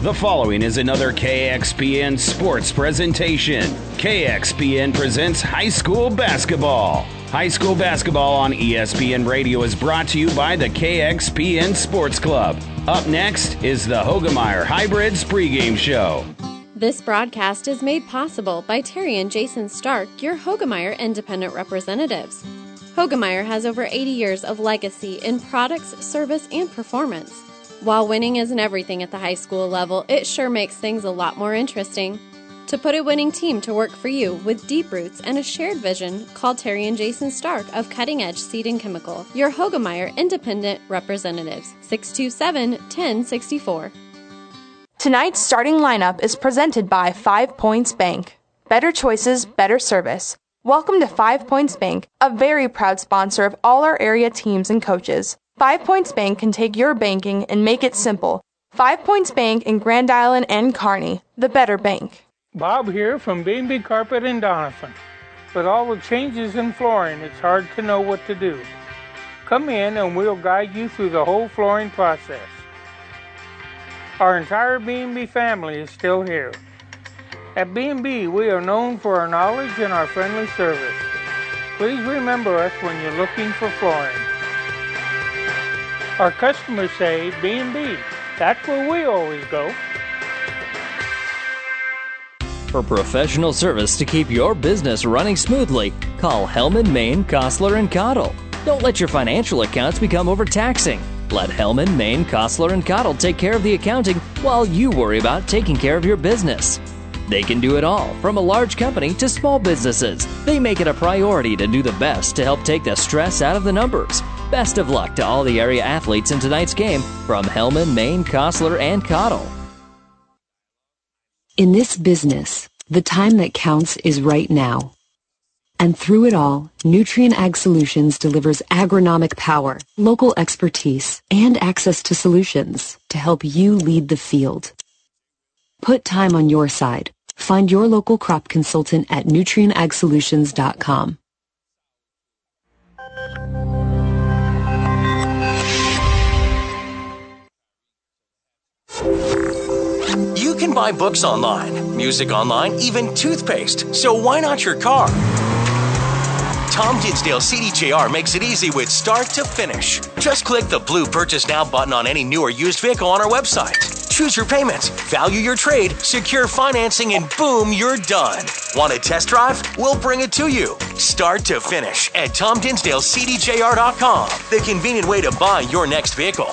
The following is another KXPN sports presentation. KXPN presents high school basketball. High school basketball on ESPN Radio is brought to you by the KXPN Sports Club. Up next is the Hoegemeyer Hybrids pregame show. This broadcast is made possible by Terry and Jason Stark, your Hoegemeyer independent representatives. Hoegemeyer has over 80 years of legacy in products, service, and performance. While winning isn't everything at the high school level, it sure makes things a lot more interesting. To put a winning team to work for you with deep roots and a shared vision, call Terry and Jason Stark of Cutting Edge Seed and Chemical, your Hoegemeyer Independent Representatives, 627 1064. Tonight's starting lineup is presented by Five Points Bank. Better choices, better service. Welcome to Five Points Bank, a very proud sponsor of all our area teams and coaches. Five Points Bank can take your banking and make it simple. Five Points Bank in Grand Island and Kearney, the better bank. Bob here from B&B Carpet in Doniphan. With all the changes in flooring, it's hard to know what to do. Come in and we'll guide you through the whole flooring process. Our entire B&B family is still here. At B&B, we are known for our knowledge and our friendly service. Please remember us when you're looking for flooring. Our customers say B&B. That's where we always go. For professional service to keep your business running smoothly, call Hellman, Maine, Kostler, and Cottle. Don't let your financial accounts become overtaxing. Let Hellman, Maine, Kostler, and Cottle take care of the accounting while you worry about taking care of your business. They can do it all, from a large company to small businesses. They make it a priority to do the best to help take the stress out of the numbers. Best of luck to all the area athletes in tonight's game from Hellman, Maine, Kostler, and Cottle. In this business, the time that counts is right now. And through it all, Nutrien Ag Solutions delivers agronomic power, local expertise, and access to solutions to help you lead the field. Put time on your side. Find your local crop consultant at nutrienagsolutions.com. You can buy books online, music online, even toothpaste. So why not your car? Tom Dinsdale CDJR makes it easy with start to finish. Just click the blue Purchase Now button on any new or used vehicle on our website. Choose your payments, value your trade, secure financing, and boom, you're done. Want a test drive? We'll bring it to you. Start to finish at TomDinsdaleCDJR.com, the convenient way to buy your next vehicle.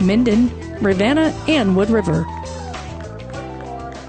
Minden, Ravenna, and Wood River.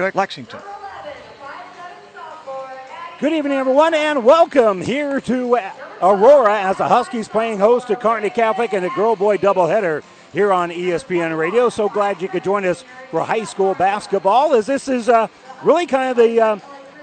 Lexington. Good evening, everyone, and welcome here to Aurora as the Huskies playing host to Kearney Catholic and a girl boy doubleheader here on ESPN Radio. So glad you could join us for high school basketball, as this is uh, really kind of the uh,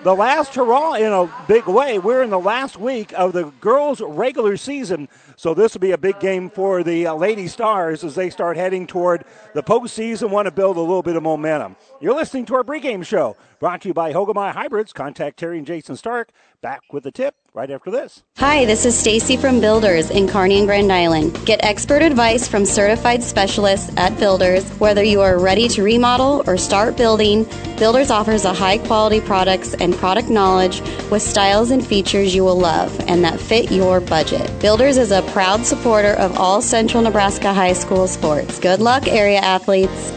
the last hurrah in a big way. We're in the last week of the girls' regular season, so this will be a big game for the uh, Lady Stars as they start heading toward the postseason. Want to build a little bit of momentum. You're listening to our pregame show, brought to you by Hoegemeyer Hybrids. Contact Terry and Jason Stark. Back with the tip right after this. Hi, this is Stacy from Builders in Kearney and Grand Island. Get expert advice from certified specialists at Builders. Whether you are ready to remodel or start building, Builders offers a high quality products and product knowledge with styles and features you will love and that fit your budget. Builders is a proud supporter of all Central Nebraska high school sports. Good luck, area athletes.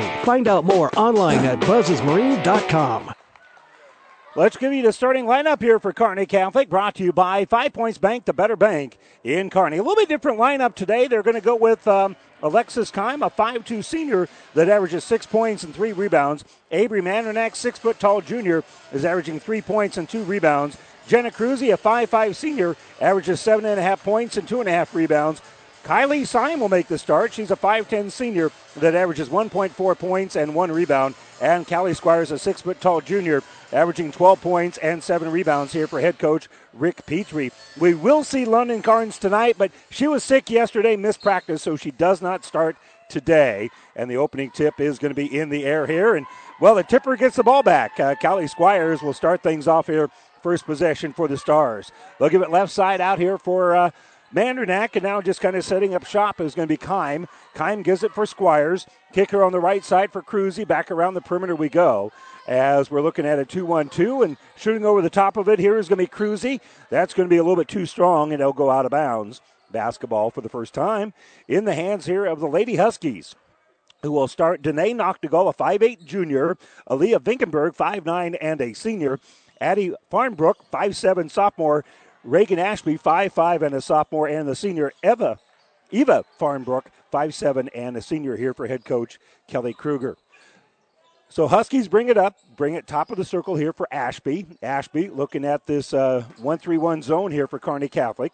Find out more online at buzzesmarine.com. Let's give you the starting lineup here for Kearney Catholic, brought to you by Five Points Bank, the better bank in Kearney. A little bit different lineup today. They're going to go with um, Alexis Kime, a 5'2 senior that averages six points and three rebounds. Avery Mandernack, six foot tall junior, is averaging three points and two rebounds. Jenna Cruzy, a 5'5 senior, averages seven and a half points and two and a half rebounds. Kylie Syme will make the start. She's a 5'10 senior that averages 1.4 points and one rebound. And Callie Squires, a six foot tall junior, averaging 12 points and seven rebounds here for head coach Rick Petrie. We will see London Carnes tonight, but she was sick yesterday, missed practice, so she does not start today. And the opening tip is going to be in the air here. And, well, the tipper gets the ball back. Uh, Callie Squires will start things off here, first possession for the Stars. They'll give it left side out here for. Uh, Mandernack, and now just kind of setting up shop is going to be Kime. Kime gives it for Squires. Kicker on the right side for Cruzy. Back around the perimeter we go as we're looking at a 2 1 2. And shooting over the top of it here is going to be Cruzy. That's going to be a little bit too strong, and it'll go out of bounds. Basketball for the first time in the hands here of the Lady Huskies. Who will start Danae Noctegal, a 5'8 junior, Aaliyah Vinkenberg, 5'9 and a senior, Addie Farmbrook, 5'7 sophomore, Reagan Ashby, 5'5 and a sophomore, and the senior Eva Eva Farnbrook, 5'7 and a senior here for head coach Kelly Kruger. So Huskies bring it up, bring it top of the circle here for Ashby. Ashby looking at this uh, 1-3-1 zone here for Kearney Catholic.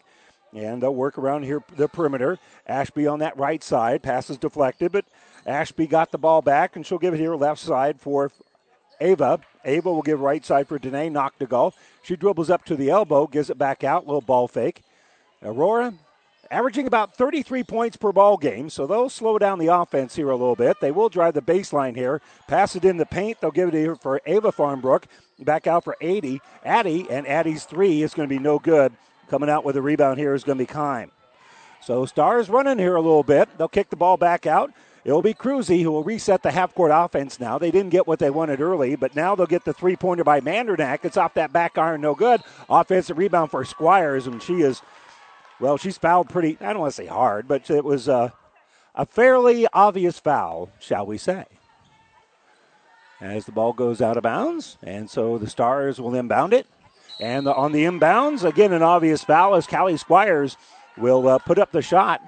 And they'll work around here the perimeter. Ashby on that right side. Passes deflected, but Ashby got the ball back, and she'll give it here left side for Ava. Ava will give right side for Danae Noctegal. She dribbles up to the elbow, gives it back out, little ball fake. Aurora averaging about 33 points per ball game, so they'll slow down the offense here a little bit. They will drive the baseline here, pass it in the paint. They'll give it here for Ava Farmbrook. Back out for 80. Addie, and Addie's three is going to be no good. Coming out with a rebound here is going to be Kime. So Stars running here a little bit. They'll kick the ball back out. It'll be Cruzy who will reset the half court offense now. They didn't get what they wanted early, but now they'll get the three pointer by Mandernack. It's off that back iron, no good. Offensive rebound for Squires, and she is, well, she's fouled pretty, I don't want to say hard, but it was a, a fairly obvious foul, shall we say. As the ball goes out of bounds, and so the Stars will inbound it. And the, on the inbounds, again, an obvious foul as Callie Squires will uh, put up the shot.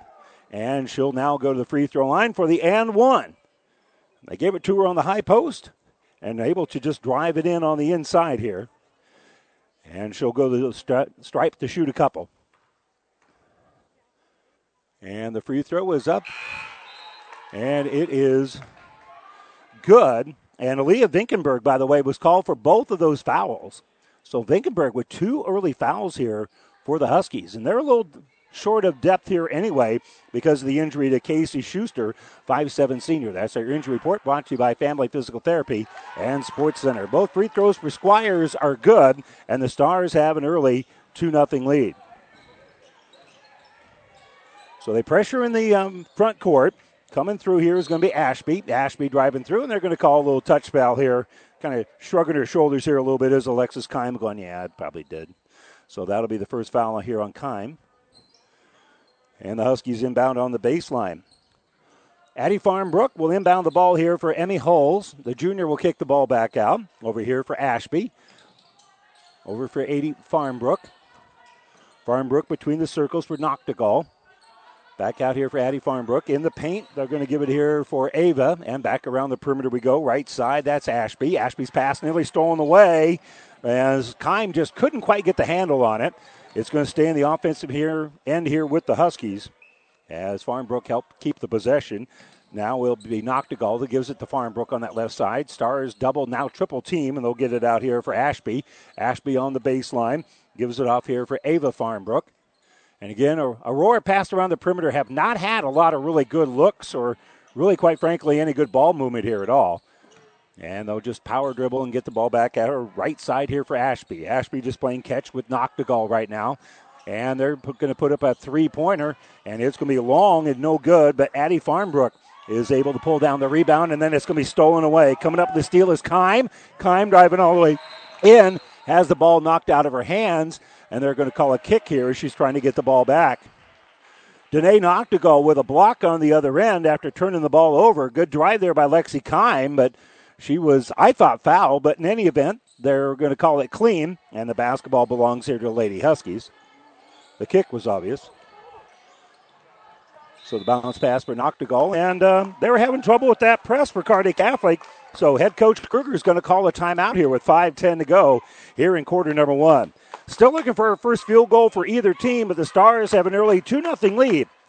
And she'll now go to the free throw line for the and one. They gave it to her on the high post and able to just drive it in on the inside here. And she'll go to the stri- stripe to shoot a couple. And the free throw is up. And it is good. And Aaliyah Vinkenberg, by the way, was called for both of those fouls. So Vinkenberg with two early fouls here for the Huskies. And they're a little short of depth here anyway because of the injury to Casey Schuster, 5'7 senior. That's our injury report brought to you by Family Physical Therapy and Sports Center. Both free throws for Squires are good, and the Stars have an early 2 0 lead. So they pressure in the um, front court. Coming through here is going to be Ashby. Ashby driving through, and they're going to call a little touch foul here. Kind of shrugging her shoulders here a little bit as Alexis Kime going, yeah, it probably did. So that'll be the first foul here on Kime. And the Huskies inbound on the baseline. Addie Farmbrook will inbound the ball here for Emmy Holes. The junior will kick the ball back out. Over here for Ashby. Over for Addie Farmbrook. Farmbrook between the circles for Noctegal. Back out here for Addie Farmbrook. In the paint, they're going to give it here for Ava. And back around the perimeter we go. Right side, that's Ashby. Ashby's pass nearly stolen away as Kime just couldn't quite get the handle on it. It's going to stay in the offensive here end here with the Huskies as Farmbrook helped keep the possession. Now it'll be Noctegal that gives it to Farmbrook on that left side. Stars double, now triple team, and they'll get it out here for Ashby. Ashby on the baseline gives it off here for Ava Farmbrook. And again, Aurora passed around the perimeter have not had a lot of really good looks or really, quite frankly, any good ball movement here at all. And they'll just power dribble and get the ball back at her right side here for Ashby. Ashby just playing catch with Noctegal right now. And they're going to put up a three pointer, and it's going to be long and no good. But Addie Farmbrook is able to pull down the rebound, and then it's going to be stolen away. Coming up the steal is Kime. Kime driving all the way in, has the ball knocked out of her hands, and they're going to call a kick here as she's trying to get the ball back. Danae Noctegal with a block on the other end after turning the ball over. Good drive there by Lexi Kime, but she was, I thought, foul. But in any event, they're going to call it clean, and the basketball belongs here to the Lady Huskies. The kick was obvious. So the bounce pass for Noctegal, and uh, they were having trouble with that press for Kearney Catholic. So head coach Kruger is going to call a timeout here with 5:10 to go here in quarter number one. Still looking for a first field goal for either team, but the Stars have an early 2 0 lead.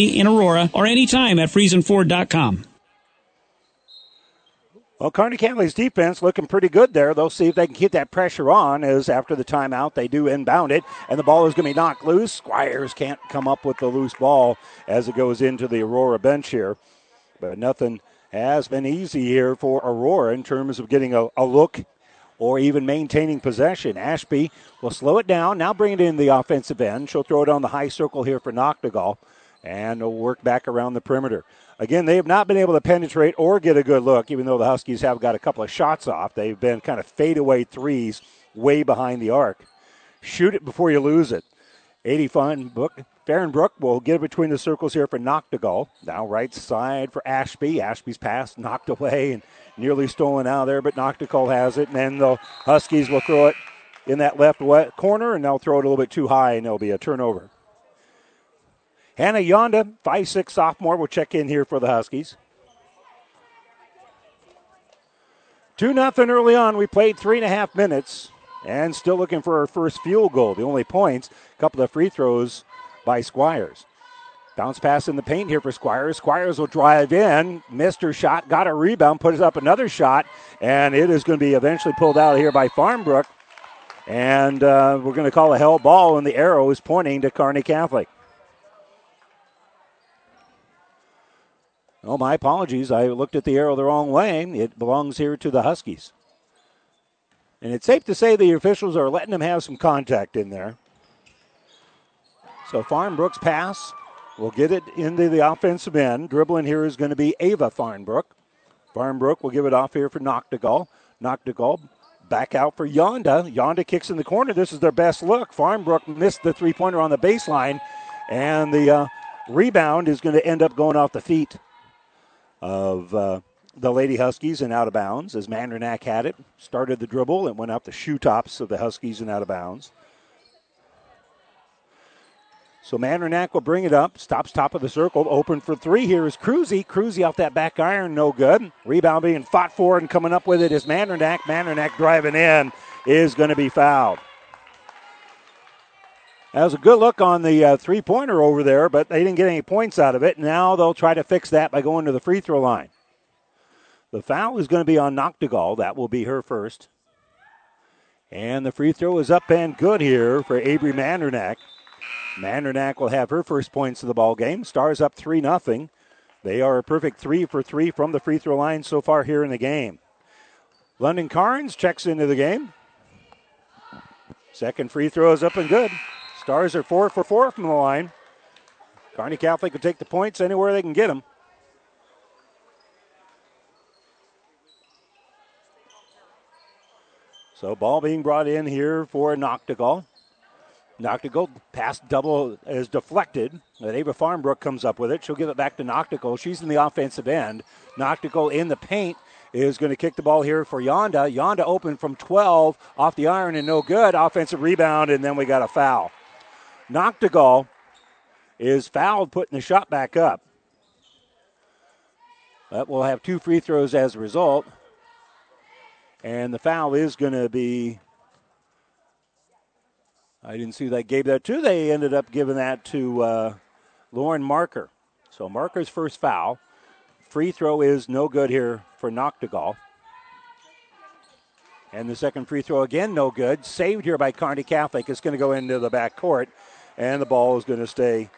in Aurora or anytime at FriesenFord.com. Well, Kearney Catholic's defense looking pretty good there. They'll see if they can keep that pressure on as after the timeout they do inbound it, and the ball is going to be knocked loose. Squires can't come up with the loose ball as it goes into the Aurora bench here. But nothing has been easy here for Aurora in terms of getting a, a look or even maintaining possession. Ashby will slow it down, now bring it in the offensive end. She'll throw it on the high circle here for Noctegal and they'll work back around the perimeter. Again, they have not been able to penetrate or get a good look, even though the Huskies have got a couple of shots off. They've been kind of fadeaway threes way behind the arc. Shoot it before you lose it. 85 book. Farrenbrook will get between the circles here for Noctegal. Now right side for Ashby. Ashby's pass knocked away and nearly stolen out there, but Noctegal has it. And then the Huskies will throw it in that left corner, and they'll throw it a little bit too high, and there'll be a turnover. Hannah Yonda, five-six sophomore, will check in here for the Huskies. 2 nothing early on. We played three and a half minutes and still looking for our first field goal. The only points, a couple of free throws by Squires. Bounce pass in the paint here for Squires. Squires will drive in, missed her shot, got a rebound, puts up another shot, and it is going to be eventually pulled out here by Farmbrook. And uh, we're going to call a held ball, and the arrow is pointing to Kearney Catholic. Oh, my apologies. I looked at the arrow the wrong way. It belongs here to the Huskies. And it's safe to say the officials are letting them have some contact in there. So Farnbrook's pass will get it into the offensive end. Dribbling here is going to be Ava Farnbrook. Farnbrook will give it off here for Noctegal. Noctegal back out for Yonda. Yonda kicks in the corner. This is their best look. Farnbrook missed the three pointer on the baseline, and the uh, rebound is going to end up going off the feet of uh, the Lady Huskies and out of bounds as Mandernack had it. Started the dribble and went out the shoe tops of the Huskies and out of bounds. So Mandernack will bring it up. Stops top of the circle. Open for three here is Cruzy. Cruzy off that back iron, no good. Rebound being fought for and coming up with it is Mandernack. Mandernack driving in is going to be fouled. That was a good look on the uh, three pointer over there, but they didn't get any points out of it. Now they'll try to fix that by going to the free throw line. The foul is going to be on Noctegal. That will be her first. And the free throw is up and good here for Avery Mandernack. Mandernack will have her first points of the ball game. Stars up 3 0. They are a perfect 3 for 3 from the free throw line so far here in the game. London Carnes checks into the game. Second free throw is up and good. Stars are 4 for 4 from the line. Kearney Catholic will take the points anywhere they can get them. So ball being brought in here for Noctegal. Noctegal pass double is deflected. But Ava Farmbrook comes up with it. She'll give it back to Noctegal. She's in the offensive end. Noctegal in the paint is going to kick the ball here for Yonda. Yonda open from 12 off the iron and no good. Offensive rebound, and then we got a foul. Noctegal is fouled, putting the shot back up. But we'll have two free throws as a result. And the foul is going to be. I didn't see that gave that to. They ended up giving that to uh, Lauren Marker. So Marker's first foul. Free throw is no good here for Noctegal. And the second free throw again, no good. Saved here by Kearney Catholic. It's going to go into the back court, and the ball is going to stay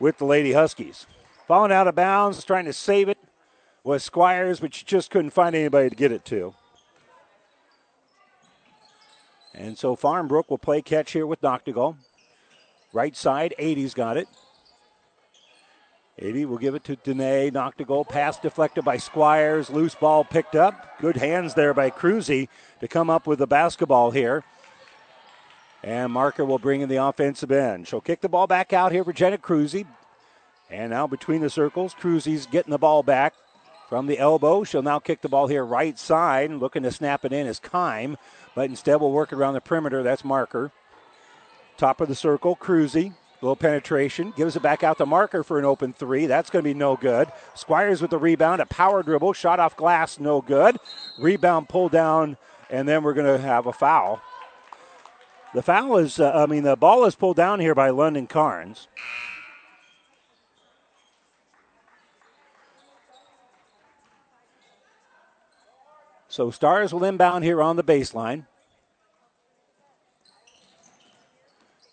with the Lady Huskies. Falling out of bounds, trying to save it was Squires, but she just couldn't find anybody to get it to. And so Farmbrook will play catch here with Noctegal. Right side, Addie's got it. Addie will give it to Dene. Noctegal. Pass deflected by Squires. Loose ball picked up. Good hands there by Cruzy to come up with the basketball here. And Marker will bring in the offensive end. She'll kick the ball back out here for Jenna Cruzy. And now between the circles, Cruzy's getting the ball back from the elbow. She'll now kick the ball here right side. Looking to snap it in is Kime, but instead we'll work around the perimeter. That's Marker. Top of the circle, Cruzy. Little penetration. Gives it back out to Marker for an open three. That's going to be no good. Squires with the rebound. A power dribble. Shot off glass. No good. Rebound pulled down. And then we're going to have a foul. The foul is, uh, I mean, the ball is pulled down here by London Carnes. So Stars will inbound here on the baseline.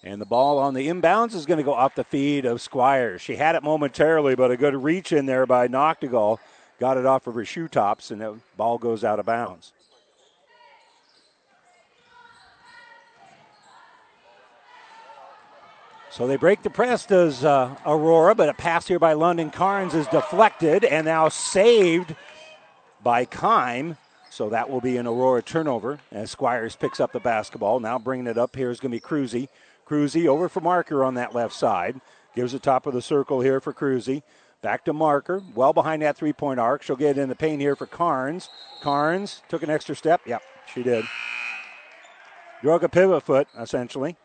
And the ball on the inbounds is going to go off the feed of Squires. She had it momentarily, but a good reach in there by Noctegal. Got it off of her shoe tops, and the ball goes out of bounds. So they break the press, does uh, Aurora, but a pass here by London Carnes is deflected and now saved by Kime. So that will be an Aurora turnover as Squires picks up the basketball. Now bringing it up here is going to be Cruzy. Cruzy over for Marker on that left side. Gives the top of the circle here for Cruzy. Back to Marker, well behind that three point arc. She'll get in the paint here for Carnes. Carnes took an extra step. Yep, she did. Drug a pivot foot, essentially.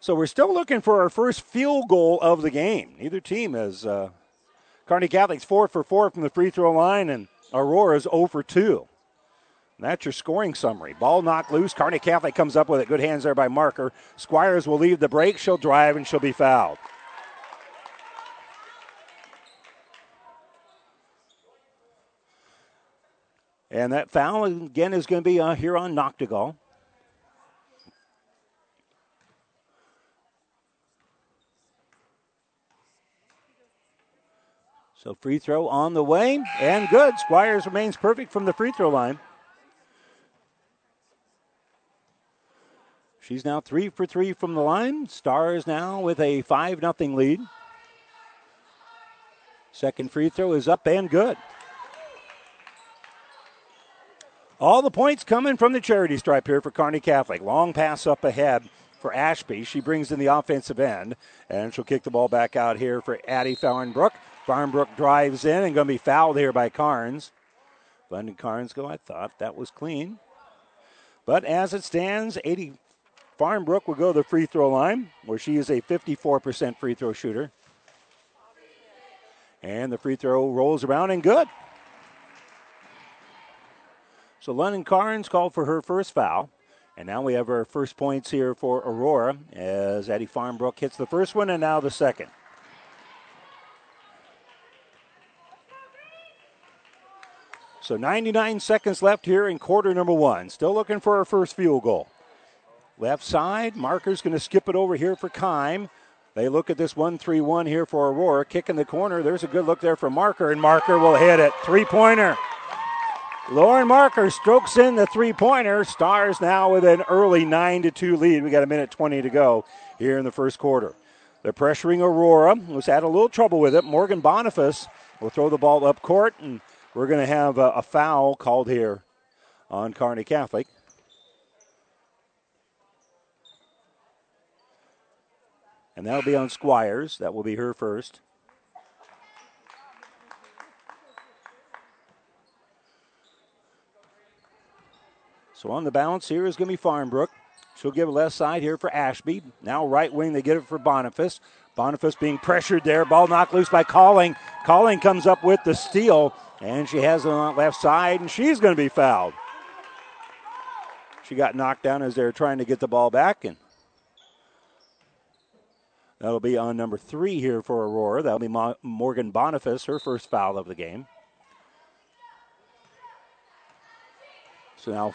So we're still looking for our first field goal of the game. Neither team has. Uh, Kearney Catholic's four for four from the free throw line, and Aurora's 0 for 2. That's your scoring summary. Ball knocked loose. Kearney Catholic comes up with it. Good hands there by Marker. Squires will leave the break. She'll drive and she'll be fouled. And that foul again is going to be uh, here on Noctegal. So free throw on the way and good. Squires remains perfect from the free throw line. She's now three for three from the line. Stars now with a 5 0 lead. Second free throw is up and good. All the points coming from the charity stripe here for Kearney Catholic. Long pass up ahead for Ashby. She brings in the offensive end, and she'll kick the ball back out here for Addie Farnbrook. Farnbrook drives in and going to be fouled here by Carnes. London Carnes go, I thought that was clean. But as it stands, Addie Farmbrook will go to the free throw line, where she is a 54% free throw shooter. And the free throw rolls around and good. So London Carnes called for her first foul. And now we have our first points here for Aurora as Eddie Farmbrook hits the first one and now the second. So 99 seconds left here in quarter number one. Still looking for our first field goal. Left side, Marker's going to skip it over here for Kime. They look at this 1 3 1 here for Aurora. Kick in the corner. There's a good look there for Marker, and Marker will hit it. Three pointer. Lauren Marker strokes in the three pointer. Stars now with an early 9 to 2 lead. We got a minute 20 to go here in the first quarter. They're pressuring Aurora, who's had a little trouble with it. Morgan Boniface will throw the ball up court, and we're going to have a, a foul called here on Kearney Catholic. And that'll be on Squires. That will be her first. So on the bounce here is going to be Farmbrook. She'll give a left side here for Ashby. Now right wing, they get it for Boniface. Boniface being pressured there. Ball knocked loose by Calling. Calling comes up with the steal, and she has it on the left side, and she's going to be fouled. She got knocked down as they're trying to get the ball back, and that'll be on number three here for Aurora. That'll be Morgan Boniface, her first foul of the game. So now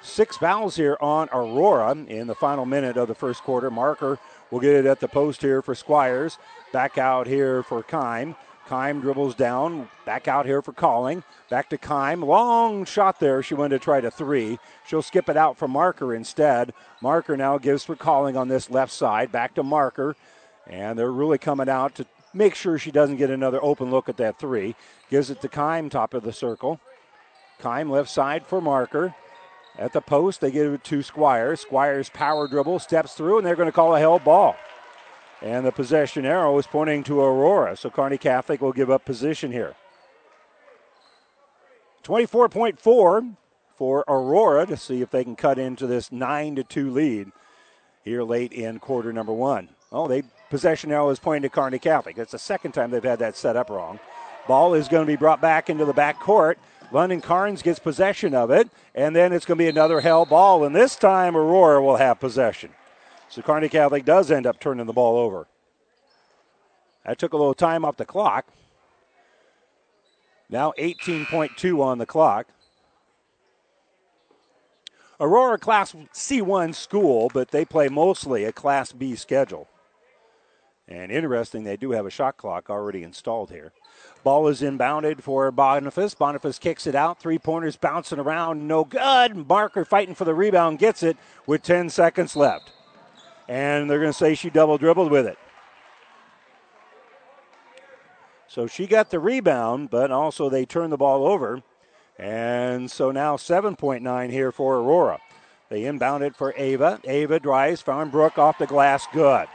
Six fouls here on Aurora in the final minute of the first quarter. Marker will get it at the post here for Squires. Back out here for Kime. Kime dribbles down. Back out here for Calling. Back to Kime. Long shot there. She wanted to try to three. She'll skip it out for Marker instead. Marker now gives for Calling on this left side. Back to Marker. And they're really coming out to make sure she doesn't get another open look at that three. Gives it to Kime, top of the circle. Kime left side for Marker. At the post, they give it to Squires. Squires power dribble, steps through, and they're going to call a held ball. And the possession arrow is pointing to Aurora, so Kearney Catholic will give up position here. 24.4 for Aurora to see if they can cut into this 9 to 2 lead here late in quarter number one. Oh, they possession arrow is pointing to Kearney Catholic. That's the second time they've had that set up wrong. Ball is going to be brought back into the back court. London Carnes gets possession of it, and then it's going to be another held ball, and this time Aurora will have possession. So Kearney Catholic does end up turning the ball over. That took a little time off the clock. Now 18.2 on the clock. Aurora Class C1 school, but they play mostly a Class B schedule. And interesting, they do have a shot clock already installed here. Ball is inbounded for Boniface. Boniface kicks it out. Three pointers bouncing around. No good. Barker fighting for the rebound gets it with 10 seconds left. And they're going to say she double dribbled with it. So she got the rebound, but also they turned the ball over. And so now 7.9 here for Aurora. They inbound it for Ava. Ava drives. Farmbrook off the glass. Good.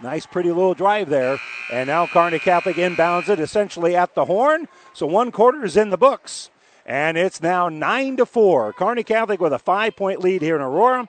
Nice, pretty little drive there. And now Kearney Catholic inbounds it essentially at the horn. So one quarter is in the books. And it's now 9 to 4. Kearney Catholic with a five point lead here in Aurora.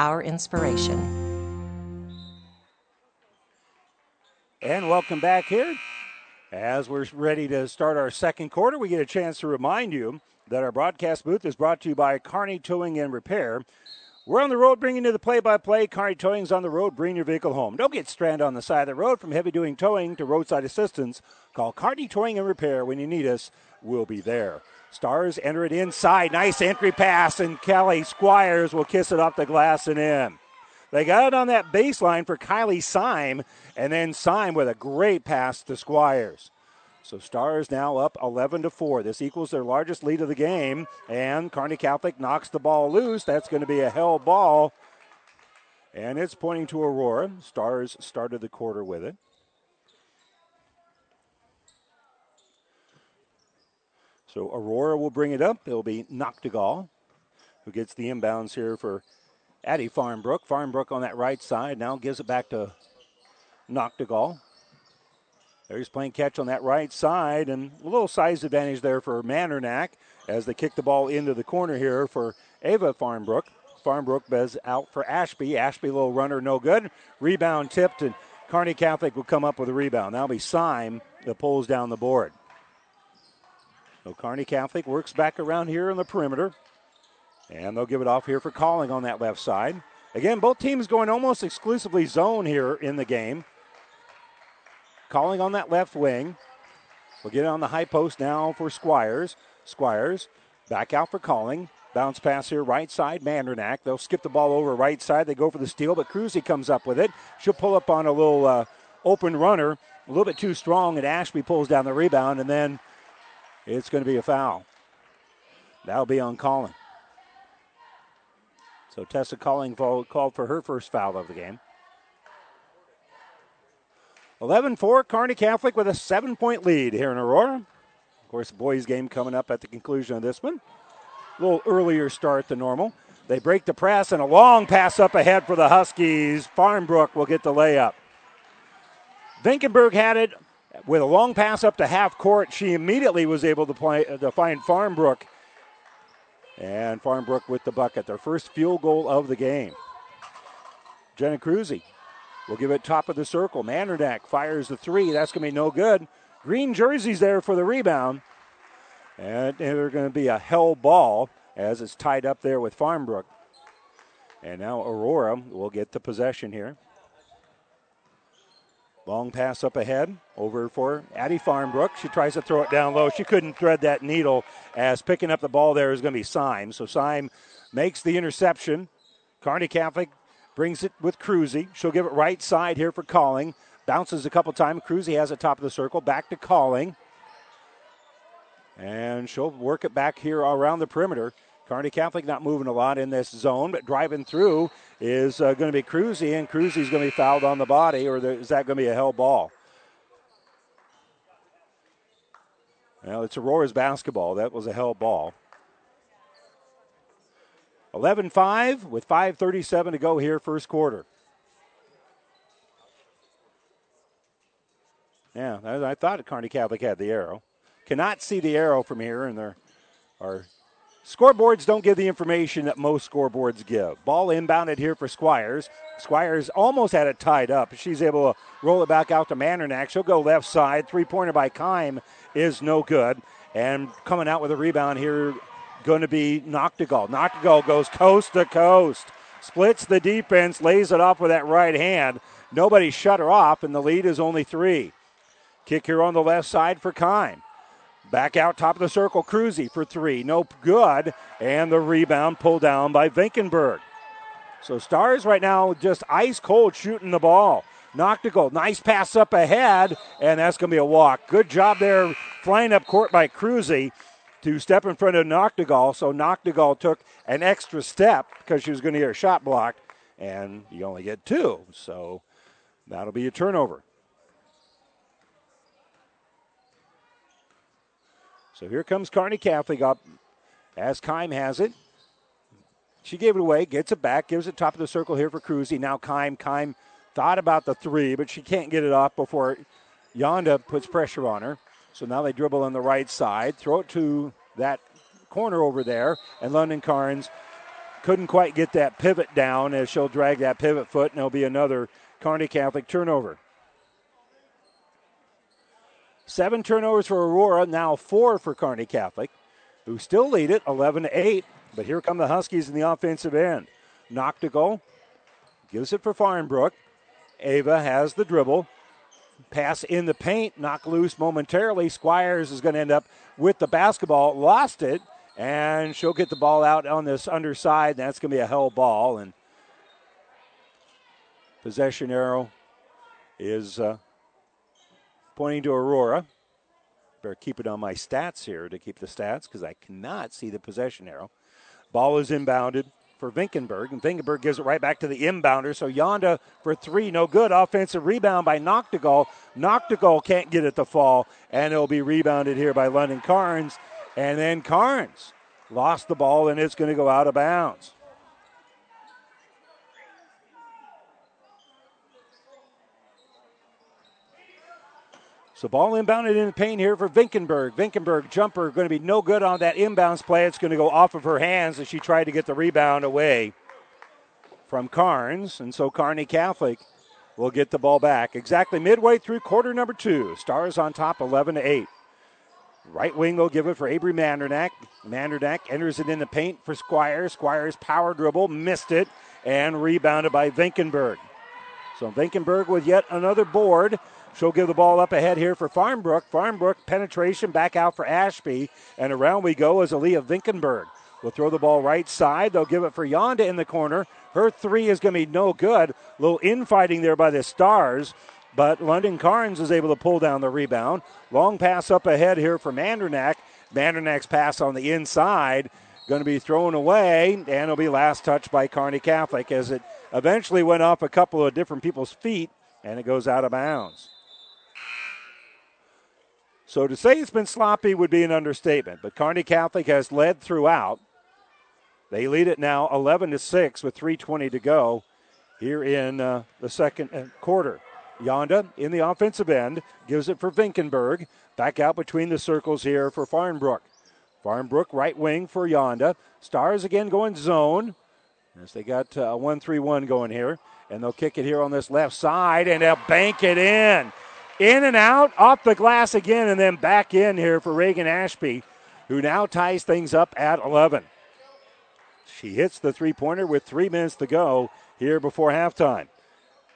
our inspiration. And welcome back here. As we're ready to start our second quarter, we get a chance to remind you that our broadcast booth is brought to you by Kearney Towing and Repair We're on the road bringing you the play by play. Kearney Towing's on the road. bringing your vehicle home. Don't get stranded on the side of the road. From heavy duty towing to roadside assistance, call Kearney Towing and Repair when you need us. We'll be there. Stars enter it inside. Nice entry pass, and Kelly Squires will kiss it off the glass and in. They got it on that baseline for Kylie Syme, and then Syme with a great pass to Squires. So Stars now up 11 to 4. This equals their largest lead of the game, and Kearney Catholic knocks the ball loose. That's going to be a hell ball, and it's pointing to Aurora. Stars started the quarter with it. So Aurora will bring it up. It'll be Noctegal who gets the inbounds here for Addie Farmbrook. Farmbrook on that right side now gives it back to Noctegal. he's playing catch on that right side, and a little size advantage there for Mandernack as they kick the ball into the corner here for Ava Farmbrook. Farmbrook bez out for Ashby. Ashby, little runner, no good. Rebound tipped, and Kearney Catholic will come up with a rebound. That'll be Syme that pulls down the board. So Kearney Catholic works back around here on the perimeter. And they'll give it off here for calling on that left side. Again, both teams going almost exclusively zone here in the game. Calling on that left wing. We'll get it on the high post now for Squires. Squires back out for calling. Bounce pass here, right side, Mandernack. They'll skip the ball over right side. They go for the steal, but Cruzy comes up with it. She'll pull up on a little uh, open runner, a little bit too strong, and Ashby pulls down the rebound, and then it's going to be a foul. That'll be on Calling. So Tessa Calling called for her first foul of the game. 11 4, Kearney Catholic with a seven point lead here in Aurora. Of course, boys' game coming up at the conclusion of this one. A little earlier start than normal. They break the press and a long pass up ahead for the Huskies. Farmbrook will get the layup. Vinkenberg had it with a long pass up to half court. She immediately was able to, play, uh, to find Farmbrook and Farmbrook with the bucket, their first field goal of the game. Jenna Cruzy will give it top of the circle. Mandernack fires the three. That's going to be no good. Green jerseys there for the rebound. And they're going to be a hell ball as it's tied up there with Farmbrook. And now Aurora will get the possession here. Long pass up ahead over for Addie Farmbrook. She tries to throw it down low. She couldn't thread that needle as picking up the ball there is going to be Syme. So Syme makes the interception. Kearney Catholic brings it with Cruzy. She'll give it right side here for Calling. Bounces a couple times. Cruzy has it top of the circle. Back to Calling. And she'll work it back here around the perimeter. Kearney Catholic not moving a lot in this zone, but driving through is uh, going to be Cruzy, and Cruzy's going to be fouled on the body, or is that going to be a hell ball? Well, it's Aurora's basketball. That was a hell ball. 11 5 with 5.37 to go here, first quarter. Yeah, I, thought Kearney Catholic had the arrow. Cannot see the arrow from here, and there are Scoreboards don't give the information that most scoreboards give. Ball inbounded here for Squires. Squires almost had it tied up. She's able to roll it back out to Mandernack. She'll go left side. Three pointer by Kime is no good. And coming out with a rebound here, going to be Noctegal. Noctegal goes coast to coast, splits the defense, lays it off with that right hand. Nobody shut her off, and the lead is only three. Kick here on the left side for Kime. Back out top of the circle, Cruzy for three. No good. And the rebound pulled down by Vinkenberg. So Stars right now just ice cold shooting the ball. Noctegal, nice pass up ahead, and that's going to be a walk. Good job there flying up court by Cruzy to step in front of Noctegal. So Noctegal took an extra step because she was going to get a shot blocked, and you only get two. So that'll be a turnover. So here comes Kearney Catholic up as Kime has it. She gave it away, gets it back, gives it top of the circle here for Cruzy. Now Kime, Kime thought about the three, but she can't get it off before Yonda puts pressure on her. So now they dribble on the right side, throw it to that corner over there, and London Carnes couldn't quite get that pivot down as she'll drag that pivot foot, and there'll be another Kearney Catholic turnover. Seven turnovers for Aurora, now four for Kearney Catholic, who still lead it 11 to 8. But here come the Huskies in the offensive end. Noctegal gives it for Farnbrook. Ava has the dribble. Pass in the paint, knock loose momentarily. Squires is going to end up with the basketball. Lost it, and she'll get the ball out on this underside. That's going to be a hell ball. And possession arrow is uh, pointing to Aurora. Better keep it on my stats here to keep the stats because I cannot see the possession arrow. Ball is inbounded for Vinkenberg, and Vinkenberg gives it right back to the inbounder. So Yonda for three, no good. Offensive rebound by Noctegal. Noctegal can't get it to fall, and it'll be rebounded here by London Carnes. And then Carnes lost the ball, and it's going to go out of bounds. So ball inbounded in the paint here for Vinkenberg. Vinkenberg jumper going to be no good on that inbounds play. It's going to go off of her hands as she tried to get the rebound away from Carnes. And so Kearney Catholic will get the ball back. Exactly midway through quarter number two. Stars on top 11 to 8. Right wing will give it for Avery Mandernack. Mandernack enters it in the paint for Squires. Squires power dribble, missed it, and rebounded by Vinkenberg. So Vinkenberg with yet another board. She'll give the ball up ahead here for Farmbrook. Farmbrook penetration back out for Ashby. And around we go as Aaliyah Vinkenberg. Will throw the ball right side. They'll give it for Yonda in the corner. Her three is going to be no good. A little infighting there by the Stars. But London Carnes is able to pull down the rebound. Long pass up ahead here for Mandernack. Mandernack's pass on the inside going to be thrown away, and it'll be last touch by Kearney Catholic as it eventually went off a couple of different people's feet, and it goes out of bounds. So to say it's been sloppy would be an understatement, but Kearney Catholic has led throughout. They lead it now 11 to 6 with 3:20 to go here in uh, the second uh, quarter. Yonda in the offensive end gives it for Vinkenberg. Back out between the circles here for Farnbrook. Farnbrook right wing for Yonda. Stars again going zone as they got a uh, 1 3 1 going here. And they'll kick it here on this left side and they'll bank it in. In and out, off the glass again, and then back in here for Reagan Ashby, who now ties things up at 11. She hits the three pointer with three minutes to go here before halftime.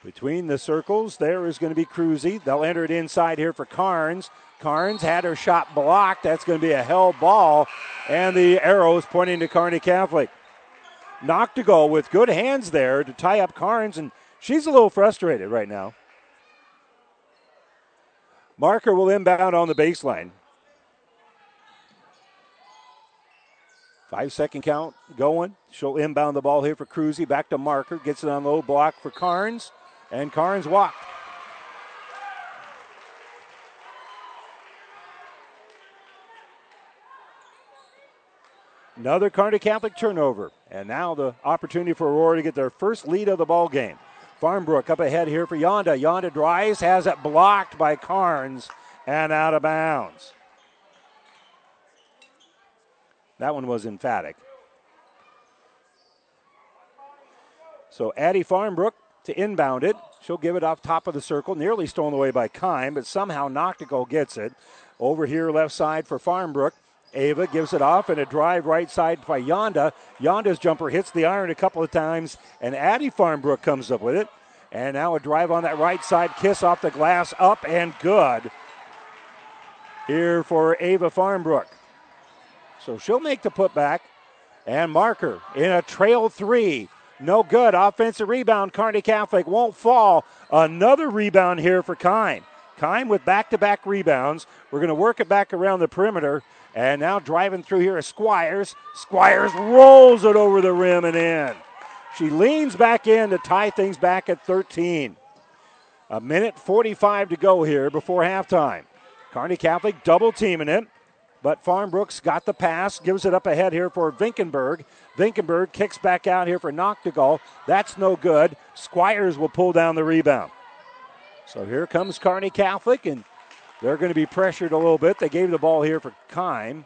Between the circles, there is going to be Cruzy. They'll enter it inside here for Carnes. Carnes had her shot blocked. That's going to be a hell ball. And the arrows pointing to Kearney Catholic. Noctegal with good hands there to tie up Carnes, and she's a little frustrated right now. Marker will inbound on the baseline. Five second count going. She'll inbound the ball here for Cruzy. Back to Marker. Gets it on the low block for Carnes. And Carnes walked. Another Kearney Catholic turnover. And now the opportunity for Aurora to get their first lead of the ball game. Farmbrook up ahead here for Yonda. Yonda drives, has it blocked by Carnes and out of bounds. That one was emphatic. So Addie Farmbrook to inbound it. She'll give it off top of the circle, nearly stolen away by Kime, but somehow Noctegal gets it. Over here, left side for Farmbrook. Ava gives it off and a drive right side by Yonda. Yonda's jumper hits the iron a couple of times, and Addie Farmbrook comes up with it. And now a drive on that right side, kiss off the glass, up and good here for Ava Farmbrook. So she'll make the putback and marker in a trail three. No good. Offensive rebound. Kearney Catholic won't fall. Another rebound here for Kime. Kime with back to back rebounds. We're going to work it back around the perimeter. And now driving through here is Squires. Squires rolls it over the rim and in. She leans back in to tie things back at 13. A minute 45 to go here before halftime. Kearney Catholic double teaming it, but Farnbrooks got the pass, gives it up ahead here for Vinkenberg. Vinkenberg kicks back out here for Noctegal. That's no good. Squires will pull down the rebound. So here comes Kearney Catholic, and they're going to be pressured a little bit. They gave the ball here for Kime.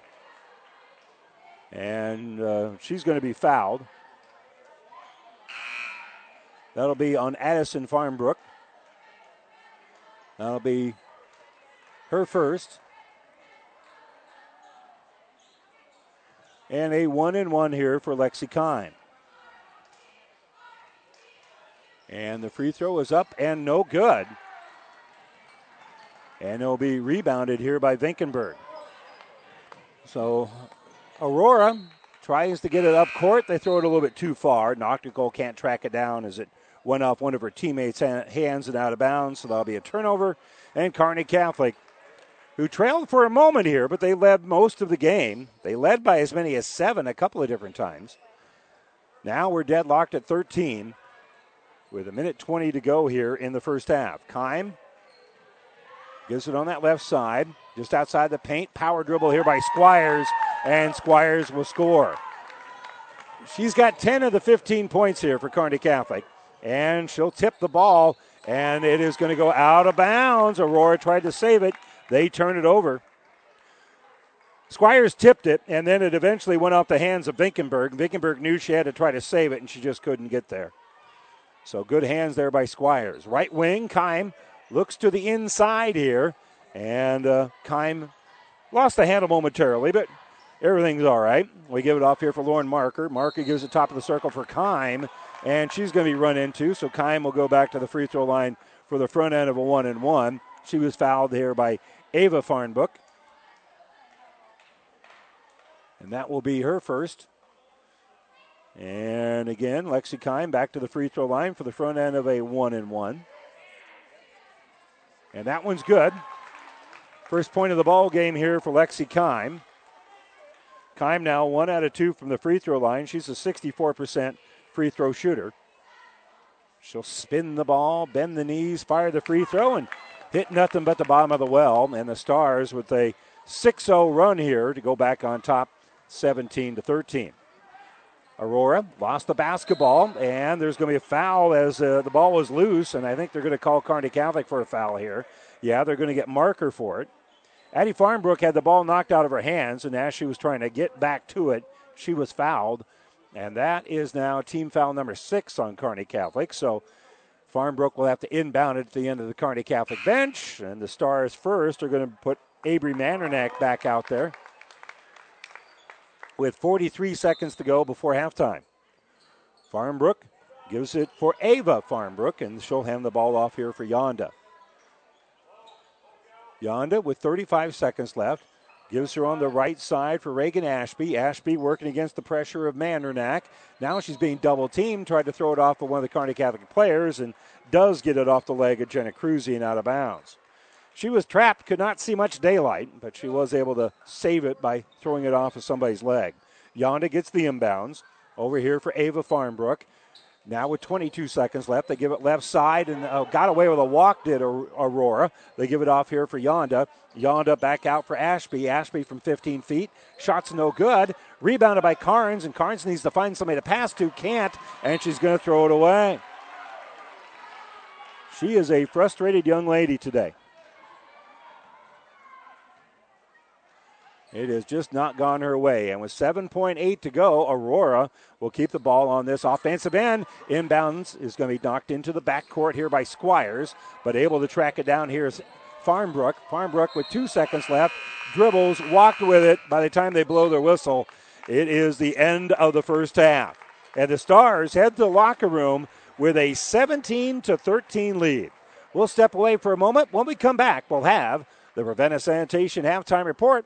And uh, she's going to be fouled. That'll be on Addison Farmbrook. That'll be her first. And a one and one here for Lexi Kime. And the free throw is up and no good. And it'll be rebounded here by Vinkenberg. So Aurora tries to get it up court. They throw it a little bit too far. Noctegal can't track it down as it went off one of her teammates' hands and out of bounds. So that'll be a turnover. And Kearney Catholic, who trailed for a moment here, but they led most of the game. They led by as many as seven a couple of different times. Now we're deadlocked at 13 with a minute 20 to go here in the first half. Kime gives it on that left side, just outside the paint. Power dribble here by Squires, and Squires will score. She's got 10 of the 15 points here for Kearney Catholic, and she'll tip the ball, and it is going to go out of bounds. Aurora tried to save it, they turn it over. Squires tipped it, and then it eventually went off the hands of Vinkenberg. Vinkenberg knew she had to try to save it, and she just couldn't get there. So good hands there by Squires. Right wing, Kime looks to the inside here, and uh, lost the handle momentarily, but everything's all right. We give it off here for Lauren Marker. Marker gives it top of the circle for Kime, and she's going to be run into. So Kime will go back to the free throw line for the front end of a one and one. She was fouled here by Ava Farnbrook. And that will be her first. And again, Lexi Kime back to the free throw line for the front end of a one and one. And that one's good. First point of the ball game here for Lexi Kime. Kime now one out of two from the free throw line. She's a 64% free throw shooter. She'll spin the ball, bend the knees, fire the free throw, and hit nothing but the bottom of the well. And the Stars with a 6 0 run here to go back on top 17 to 13. Aurora lost the basketball, and there's going to be a foul as uh, the ball was loose, and I think they're going to call Kearney Catholic for a foul here. Yeah, they're going to get marker for it. Addie Farnbrook had the ball knocked out of her hands, and as she was trying to get back to it, she was fouled. And that is now team foul number six on Kearney Catholic. So Farnbrook will have to inbound it at the end of the Kearney Catholic bench. And the Stars first are going to put Avery Mandernack back out there with 43 seconds to go before halftime. Farmbrook gives it for Ava Farmbrook, and she'll hand the ball off here for Yonda. Yonda with 35 seconds left. Gives her on the right side for Reagan Ashby. Ashby working against the pressure of Mandernack. Now she's being double teamed. Tried to throw it off of one of the Kearney Catholic players and does get it off the leg of Jenna Cruzy and out of bounds. She was trapped, could not see much daylight, but she was able to save it by throwing it off of somebody's leg. Yonda gets the inbounds. Over here for Ava Farnbrook. Now with 22 seconds left, they give it left side and uh, got away with a walk. Did Aurora? They give it off here for Yonda. Yonda back out for Ashby. Ashby from 15 feet. Shots no good. Rebounded by Carnes, and Carnes needs to find somebody to pass to. Can't, and she's going to throw it away. She is a frustrated young lady today. It has just not gone her way. And with 7.8 to go, Aurora will keep the ball on this offensive end. Inbounds is going to be knocked into the backcourt here by Squires, but able to track it down here is Farnbrook. Farnbrook with two seconds left, dribbles, walked with it. By the time they blow their whistle, it is the end of the first half. And the Stars head to the locker room with a 17 to 13 lead. We'll step away for a moment. When we come back, we'll have the Ravenna Sanitation halftime report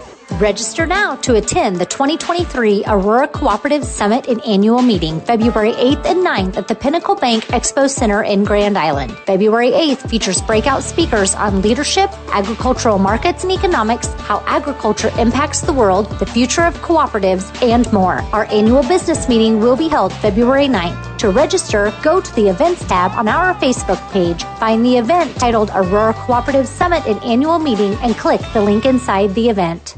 Register now to attend the 2023 Aurora Cooperative Summit and Annual Meeting, February 8th and 9th at the Pinnacle Bank Expo Center in Grand Island. February 8th features breakout speakers on leadership, agricultural markets and economics, how agriculture impacts the world, the future of cooperatives, and more. Our annual business meeting will be held February 9th. To register, go to the events tab on our Facebook page, find the event titled Aurora Cooperative Summit and Annual Meeting, and click the link inside the event.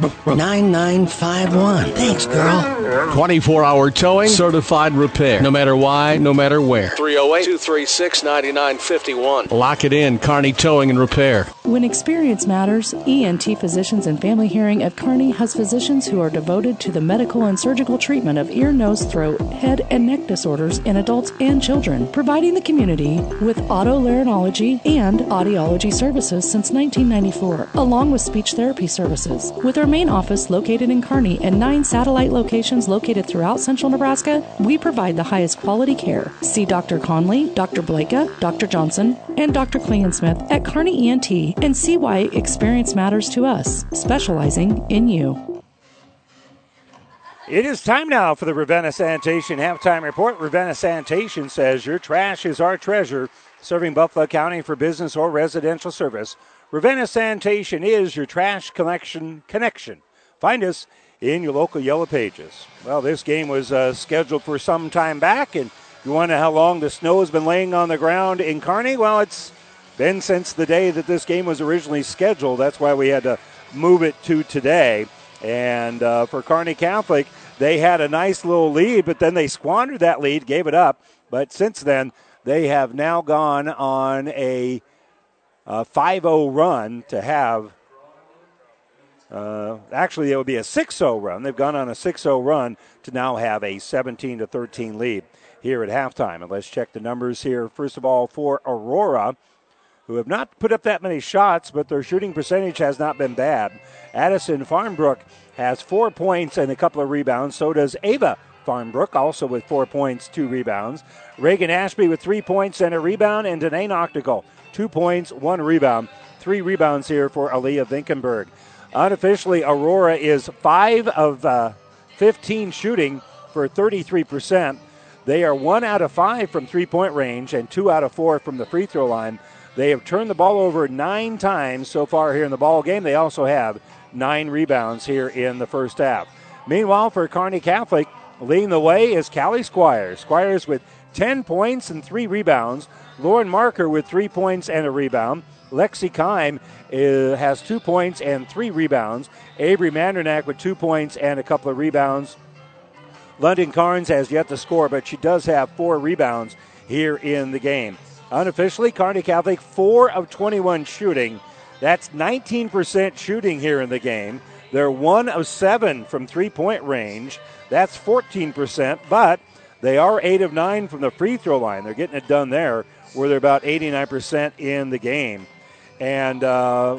9951. Thanks, girl. 24 hour towing, certified repair. No matter why, no matter where. 308 236 9951. Lock it in, Carney Towing and Repair. When experience matters, ENT Physicians and Family Hearing at Kearney has physicians who are devoted to the medical and surgical treatment of ear, nose, throat, head, and neck disorders in adults and children, providing the community with otolaryngology and audiology services since 1994, along with speech therapy services. With our main office located in Kearney and nine satellite locations located throughout central Nebraska, we provide the highest quality care. See Dr. Conley, Dr. Blakea, Dr. Johnson, and Dr. Klingensmith at Kearney ENT and see why experience matters to us, specializing in you. It is time now for the Ravenna Sanitation halftime report. Ravenna Sanitation says your trash is our treasure, serving Buffalo County for business or residential service. Ravenna Sanitation is your trash collection connection. Find us in your local Yellow Pages. Well, this game was uh, scheduled for some time back, and you wonder how long the snow has been laying on the ground in Kearney? Well, it's been since the day that this game was originally scheduled. That's why we had to move it to today. And uh, for Kearney Catholic, they had a nice little lead, but then they squandered that lead, gave it up. But since then, they have now gone on a, a 5 0 run to have. Uh, actually, it would be a 6 0 run. They've gone on a 6 0 run to now have a 17 13 lead here at halftime. And let's check the numbers here. First of all, for Aurora, who have not put up that many shots, but their shooting percentage has not been bad. Addison Farmbrook has four points and a couple of rebounds. So does Ava Farmbrook, also with four points, two rebounds. Reagan Ashby with three points and a rebound. And Danae Noctegal, two points, one rebound. Three rebounds here for Aaliyah Vinkenberg. Unofficially, Aurora is five of uh, 15 shooting for 33%. They are one out of five from three point range and two out of four from the free throw line. They have turned the ball over nine times so far here in the ball game. They also have nine rebounds here in the first half. Meanwhile, for Kearney Catholic, leading the way is Callie Squires. Squires with 10 points and three rebounds. Lauren Marker with three points and a rebound. Lexi Kime has two points and three rebounds. Avery Mandernack with two points and a couple of rebounds. London Carnes has yet to score, but she does have four rebounds here in the game. Unofficially, Kearney Catholic, 4 of 21 shooting. That's 19% shooting here in the game. They're 1 of 7 from three point range. That's 14%, but they are 8 of 9 from the free throw line. They're getting it done there, where they're about 89% in the game. And uh,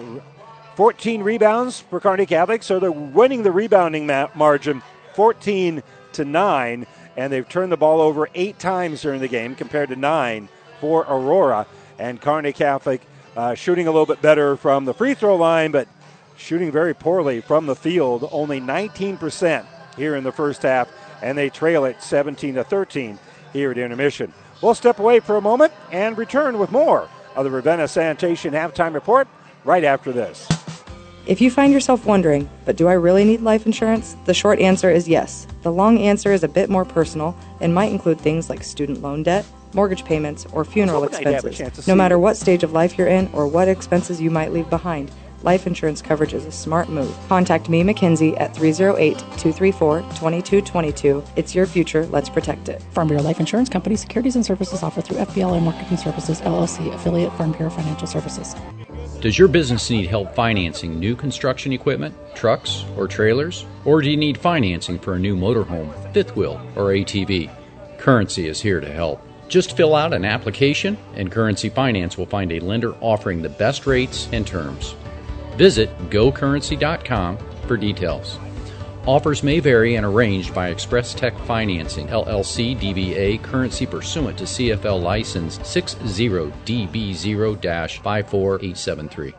14 rebounds for Kearney Catholic, so they're winning the rebounding ma- margin 14 to 9, and they've turned the ball over eight times during the game compared to nine for Aurora. And Kearney Catholic uh, shooting a little bit better from the free throw line, but shooting very poorly from the field, only 19% here in the first half, and they trail it 17 to 13 here at intermission. We'll step away for a moment and return with more of the Ravenna Sanitation halftime report right after this. If you find yourself wondering, but do I really need life insurance? The short answer is yes. The long answer is a bit more personal and might include things like student loan debt, mortgage payments, or funeral expenses. No matter what stage of life you're in or what expenses you might leave behind, life insurance coverage is a smart move. Contact me, Mackenzie, at 308 234 2222. It's your future. Let's protect it. Farm Bureau Life Insurance Company securities and services offered through FBLA Marketing Services, LLC, affiliate Farm Bureau Financial Services. Does your business need help financing new construction equipment, trucks, or trailers? Or do you need financing for a new motorhome, fifth wheel, or ATV? Currency is here to help. Just fill out an application, and Currency Finance will find a lender offering the best rates and terms. Visit gocurrency.com for details. Offers may vary and arranged by Express Tech Financing, LLC DBA, currency pursuant to CFL license 60DB0 54873.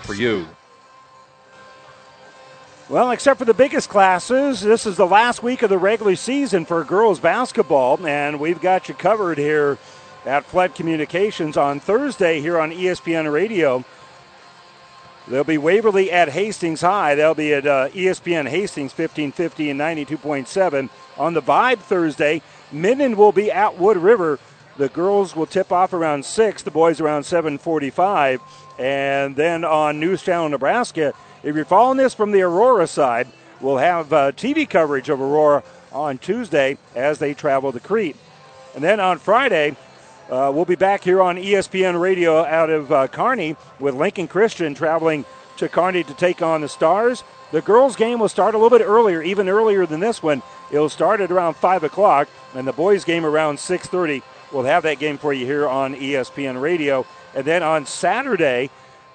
for you. Well, except for the biggest classes, this is the last week of the regular season for girls basketball, and we've got you covered here at Flood Communications on Thursday here on ESPN Radio. They'll be Waverly at Hastings High. They'll be at uh, ESPN Hastings 1550 and 92.7. On the Vibe Thursday, Minden will be at Wood River. The girls will tip off around 6, the boys around 745. And then on News Channel Nebraska, if you're following this from the Aurora side, we'll have uh, TV coverage of Aurora on Tuesday as they travel to Crete. And then on Friday, uh, we'll be back here on ESPN Radio out of uh, Kearney with Lincoln Christian traveling to Kearney to take on the Stars. The girls' game will start a little bit earlier, even earlier than this one. It'll start at around 5 o'clock, and the boys' game around 6.30. We'll have that game for you here on ESPN Radio. And then on Saturday,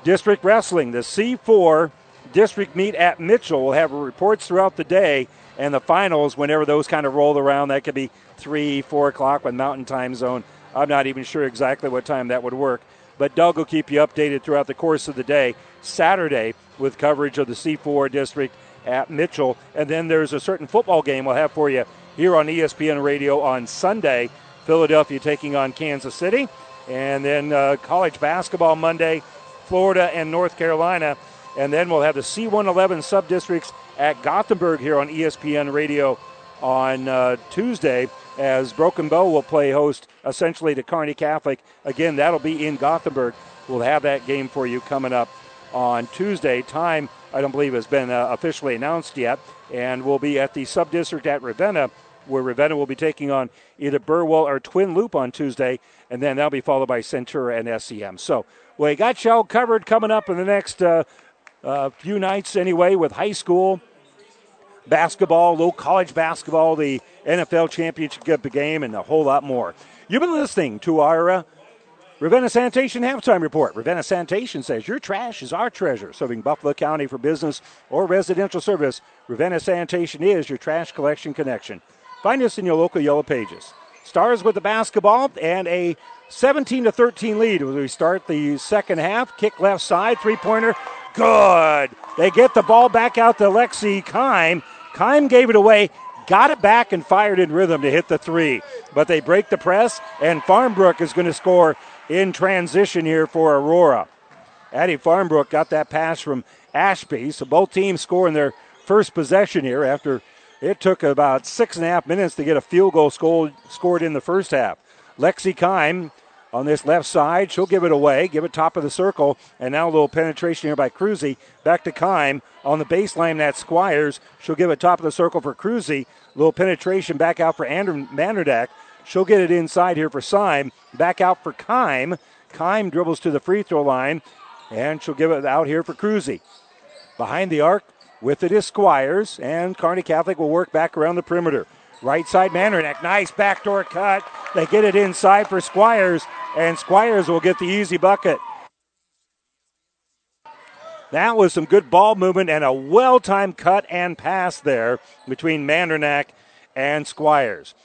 District Wrestling, the C4 district meet at Mitchell. We'll have reports throughout the day and the finals whenever those kind of roll around. That could be 3, 4 o'clock with Mountain Time Zone. I'm not even sure exactly what time that would work. But Doug will keep you updated throughout the course of the day. Saturday with coverage of the C4 district at Mitchell. And then there's a certain football game we'll have for you here on ESPN Radio on Sunday. Philadelphia taking on Kansas City. And then uh, college basketball Monday, Florida and North Carolina. And then we'll have the C111 sub districts at Gothenburg here on ESPN Radio on uh, Tuesday as Broken Bow will play host essentially to Kearney Catholic. Again, that'll be in Gothenburg. We'll have that game for you coming up on Tuesday. Time, I don't believe, has been uh, officially announced yet. And we'll be at the sub district at Ravenna, where Ravenna will be taking on either Burwell or Twin Loup on Tuesday. And then that'll be followed by Centura and SEM. So we got y'all covered coming up in the next uh, uh, few nights anyway with high school basketball, low college basketball, the NFL championship game, and a whole lot more. You've been listening to our uh, Ravenna Sanitation halftime report. Ravenna Sanitation says your trash is our treasure. Serving Buffalo County for business or residential service, Ravenna Sanitation is your trash collection connection. Find us in your local Yellow Pages. Stars with the basketball and a 17 to 13 lead as we start the second half. Kick left side, three pointer, good. They get the ball back out to Lexi Kime. Kime gave it away, got it back, and fired in rhythm to hit the three. But they break the press, and Farmbrook is going to score in transition here for Aurora. Addie Farmbrook got that pass from Ashby, so both teams score in their first possession here after it took about six and a half minutes to get a field goal scored, scored in the first half. Lexi Kime on this left side. She'll give it away, give it top of the circle, and now a little penetration here by Cruzy. Back to Kime on the baseline. That Squires. She'll give it top of the circle for Cruzy. Little penetration back out for Andrew Mandernack. She'll get it inside here for Kime. Back out for Kime. Kime dribbles to the free throw line, and she'll give it out here for Cruzy. Behind the arc, with it is Squires, and Kearney Catholic will work back around the perimeter. Right side, Mandernack. Nice backdoor cut. They get it inside for Squires, and Squires will get the easy bucket. That was some good ball movement and a well timed cut and pass there between Mandernack and Squires.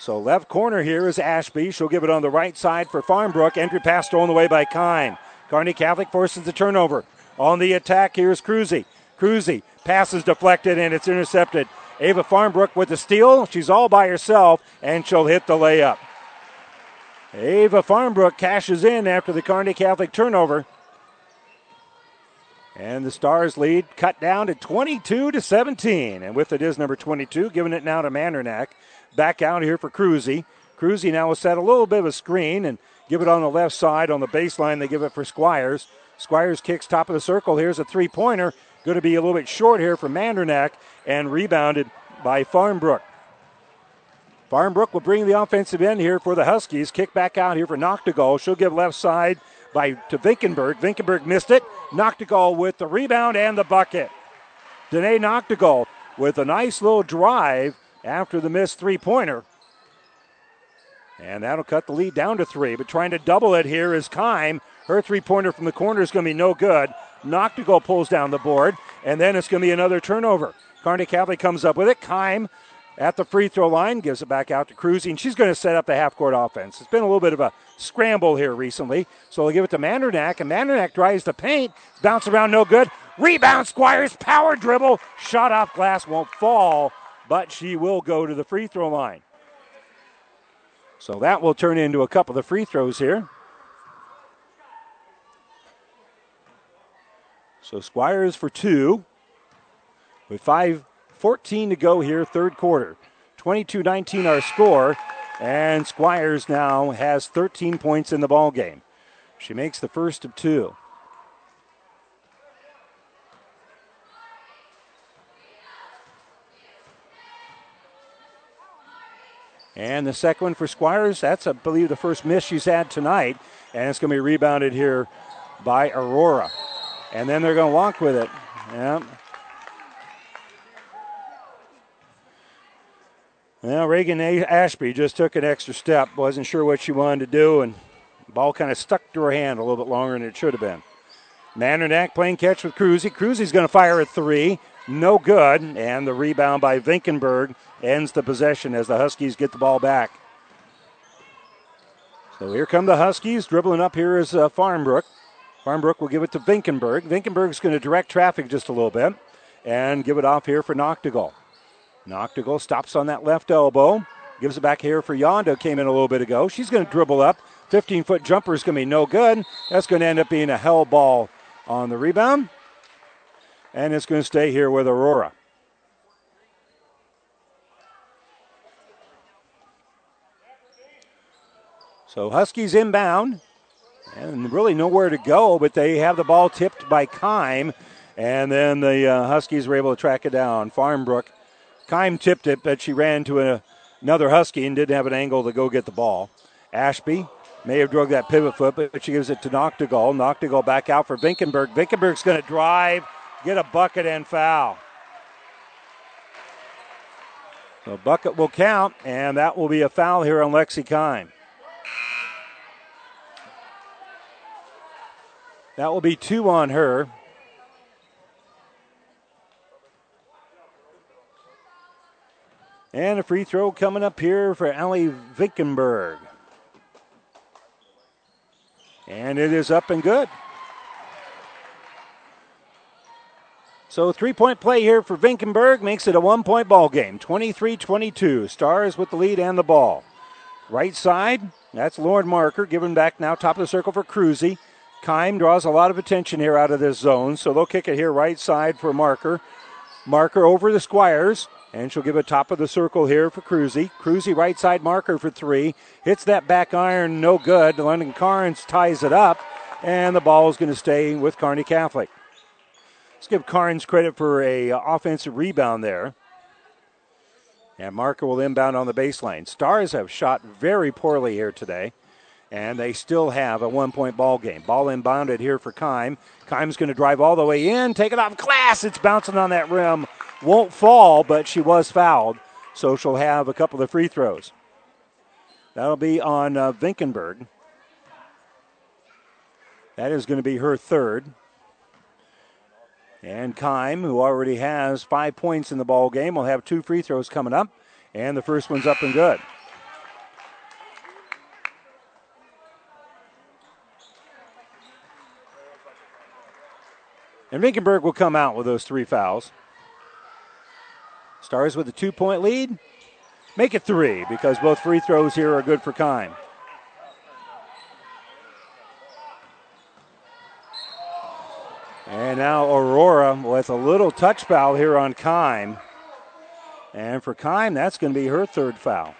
So left corner here is Ashby. She'll give it on the right side for Farmbrook. Entry pass stolen away by Kime. Kearney Catholic forces the turnover. On the attack, here's Cruzy. Cruzy passes deflected and it's intercepted. Ava Farmbrook with the steal. She's all by herself and she'll hit the layup. Ava Farmbrook cashes in after the Kearney Catholic turnover. And the Stars lead cut down to 22 to 17. And with it is number 22, giving it now to Mandernack. Back out here for Cruzy. Cruzy now will set a little bit of a screen and give it on the left side. On the baseline, they give it for Squires. Squires kicks top of the circle. Here's a three pointer. Going to be a little bit short here for Mandernack and rebounded by Farmbrook. Farmbrook will bring the offensive end here for the Huskies. Kick back out here for Noctegal. She'll give left side by to Vinkenberg. Vinkenberg missed it. Noctegal with the rebound and the bucket. Danae Noctegal with a nice little drive after the missed three pointer. And that'll cut the lead down to three. But trying to double it here is Kime. Her three pointer from the corner is going to be no good. Noctegal pulls down the board. And then it's going to be another turnover. Kearney Catholic comes up with it. Kime at the free throw line gives it back out to Cruzy. And she's going to set up the half court offense. It's been a little bit of a scramble here recently. So they'll give it to Mandernack. And Mandernack drives the paint. Bounce around no good. Rebound Squires. Power dribble. Shot off glass won't fall but she will go to the free throw line. So that will turn into a couple of free throws here. So Squires for two with 5.14 to go here, third quarter. 22 19 our score, and Squires now has 13 points in the ball game. She makes the first of two. And the second one for Squires, that's, I believe, the first miss she's had tonight. And it's going to be rebounded here by Aurora. And then they're going to walk with it. Yeah. Well, Reagan Ashby just took an extra step. Wasn't sure what she wanted to do, and ball kind of stuck to her hand a little bit longer than it should have been. Mandernack playing catch with Cruzy. Cruzy's going to fire a three. No good. And the rebound by Vinkenberg ends the possession as the Huskies get the ball back. So here come the Huskies. Dribbling up here is uh, Farmbrook. Farmbrook will give it to Vinkenberg. Vinkenberg's going to direct traffic just a little bit and give it off here for Noctegal. Noctegal stops on that left elbow. Gives it back here for Yonda. Came in a little bit ago. She's going to dribble up. 15 foot jumper is going to be no good. That's going to end up being a hell ball on the rebound. And it's going to stay here with Aurora. So Huskies inbound and really nowhere to go, but they have the ball tipped by Kime, and then the uh, Huskies were able to track it down. Farmbrook, Kime tipped it, but she ran to a, another Husky and didn't have an angle to go get the ball. Ashby may have drug that pivot foot, but she gives it to Noctegal. Noctegal back out for Vinkenberg. Vinkenberg's going to drive, get a bucket, and foul. The bucket will count, and that will be a foul here on Lexi Kime. That will be two on her. And a free throw coming up here for Allie Vinkenberg. And it is up and good. So three point play here for Vinkenberg makes it a one point ball game. 23 22. Stars with the lead and the ball. Right side, that's Lauren Marker. Given back now, top of the circle for Cruzy. Kime draws a lot of attention here out of this zone, so they'll kick it here right side for Marker. Marker over the Squires, and she'll give a top of the circle here for Cruzy. Cruzy right side marker for three. Hits that back iron, no good. London Carnes ties it up, and the ball is going to stay with Kearney Catholic. Let's give Carnes credit for a offensive rebound there. And Marker will inbound on the baseline. Stars have shot very poorly here today, and they still have a one point ball game. Ball inbounded here for Kime. Kime's going to drive all the way in, take it off glass. It's bouncing on that rim. Won't fall, but she was fouled, so she'll have a couple of free throws. That'll be on uh, Vinkenberg. That is going to be her third. And Kime, who already has five points in the ball game, will have two free throws coming up. And the first one's up and good. And Vinkenberg will come out with those three fouls. Stars with a two point lead. Make it three because both free throws here are good for Kime. And now Aurora with a little touch foul here on Kime. And for Kime, that's going to be her third foul.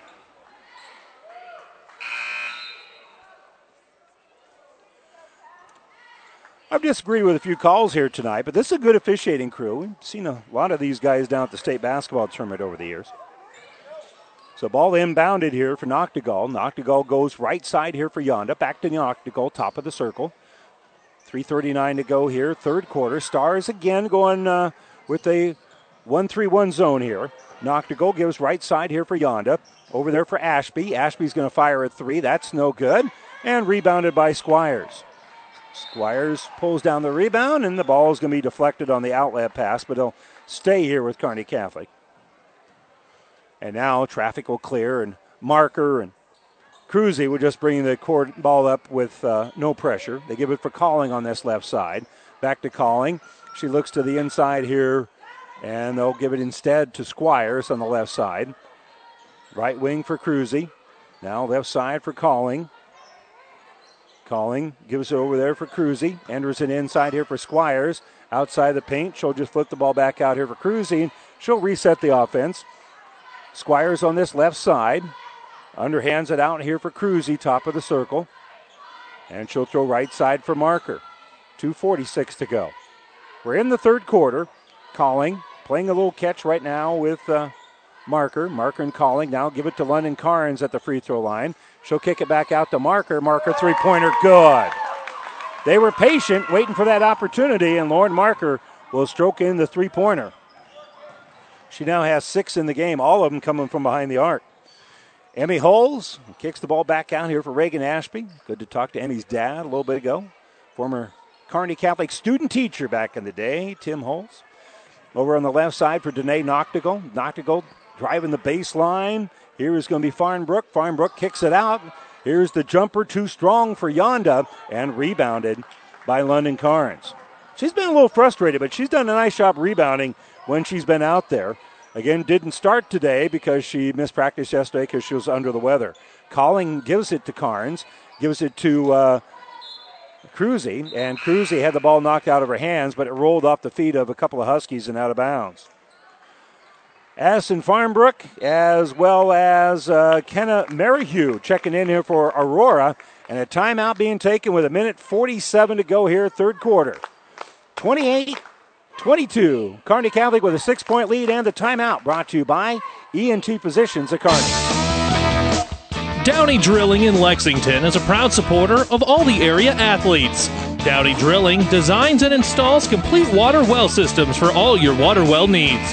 I've disagreed with a few calls here tonight, but this is a good officiating crew. We've seen a lot of these guys down at the state basketball tournament over the years. So ball inbounded here for Noctegal. Noctegal goes right side here for Yonda. Back to Noctegal, top of the circle. 3.39 to go here, third quarter. Stars again going uh, with a 1 3 1 zone here. Noctegal gives right side here for Yonda. Over there for Ashby. Ashby's going to fire a three. That's no good. And rebounded by Squires. Squires pulls down the rebound, and the ball is going to be deflected on the outlet pass, but he'll stay here with Kearney Catholic. And now traffic will clear, and Marker and Cruzy will just bring the court ball up with uh, no pressure. They give it for Calling on this left side. Back to Calling. She looks to the inside here, and they'll give it instead to Squires on the left side. Right wing for Cruzy. Now left side for Calling. Calling gives it over there for Cruzy. Anderson inside here for Squires. Outside the paint. She'll just flip the ball back out here for Cruzy. She'll reset the offense. Squires on this left side. Underhands it out here for Cruzy, top of the circle. And she'll throw right side for Marker. 2.46 to go. We're in the third quarter. Calling, playing a little catch right now with uh, Marker. Marker and Calling. Now give it to London Carnes at the free throw line. She'll kick it back out to Marker. Marker three pointer, good. They were patient, waiting for that opportunity, and Lauren Marker will stroke in the three pointer. She now has six in the game, all of them coming from behind the arc. Emmy Holes kicks the ball back out here for Reagan Ashby. Good to talk to Emmy's dad a little bit ago. Former Kearney Catholic student teacher back in the day, Tim Holes. Over on the left side for Danae Noctegal. Noctegal driving the baseline. Here is going to be Farnbrook. Farnbrook kicks it out. Here's the jumper too strong for Yonda and rebounded by London Carnes. She's been a little frustrated, but she's done a nice job rebounding when she's been out there. Again, didn't start today because she missed practice yesterday because she was under the weather. Calling gives it to Carnes, gives it to uh, Cruzy, and Cruzy had the ball knocked out of her hands, but it rolled off the feet of a couple of Huskies and out of bounds. Addison Farmbrook, as well as uh, Kenna Merrihew checking in here for Aurora, and a timeout being taken with a minute 47 to go here, third quarter. 28 22. Kearney Catholic with a six point lead and the timeout brought to you by ENT Physicians at Kearney. Downey Drilling in Lexington is a proud supporter of all the area athletes. Downey Drilling designs and installs complete water well systems for all your water well needs.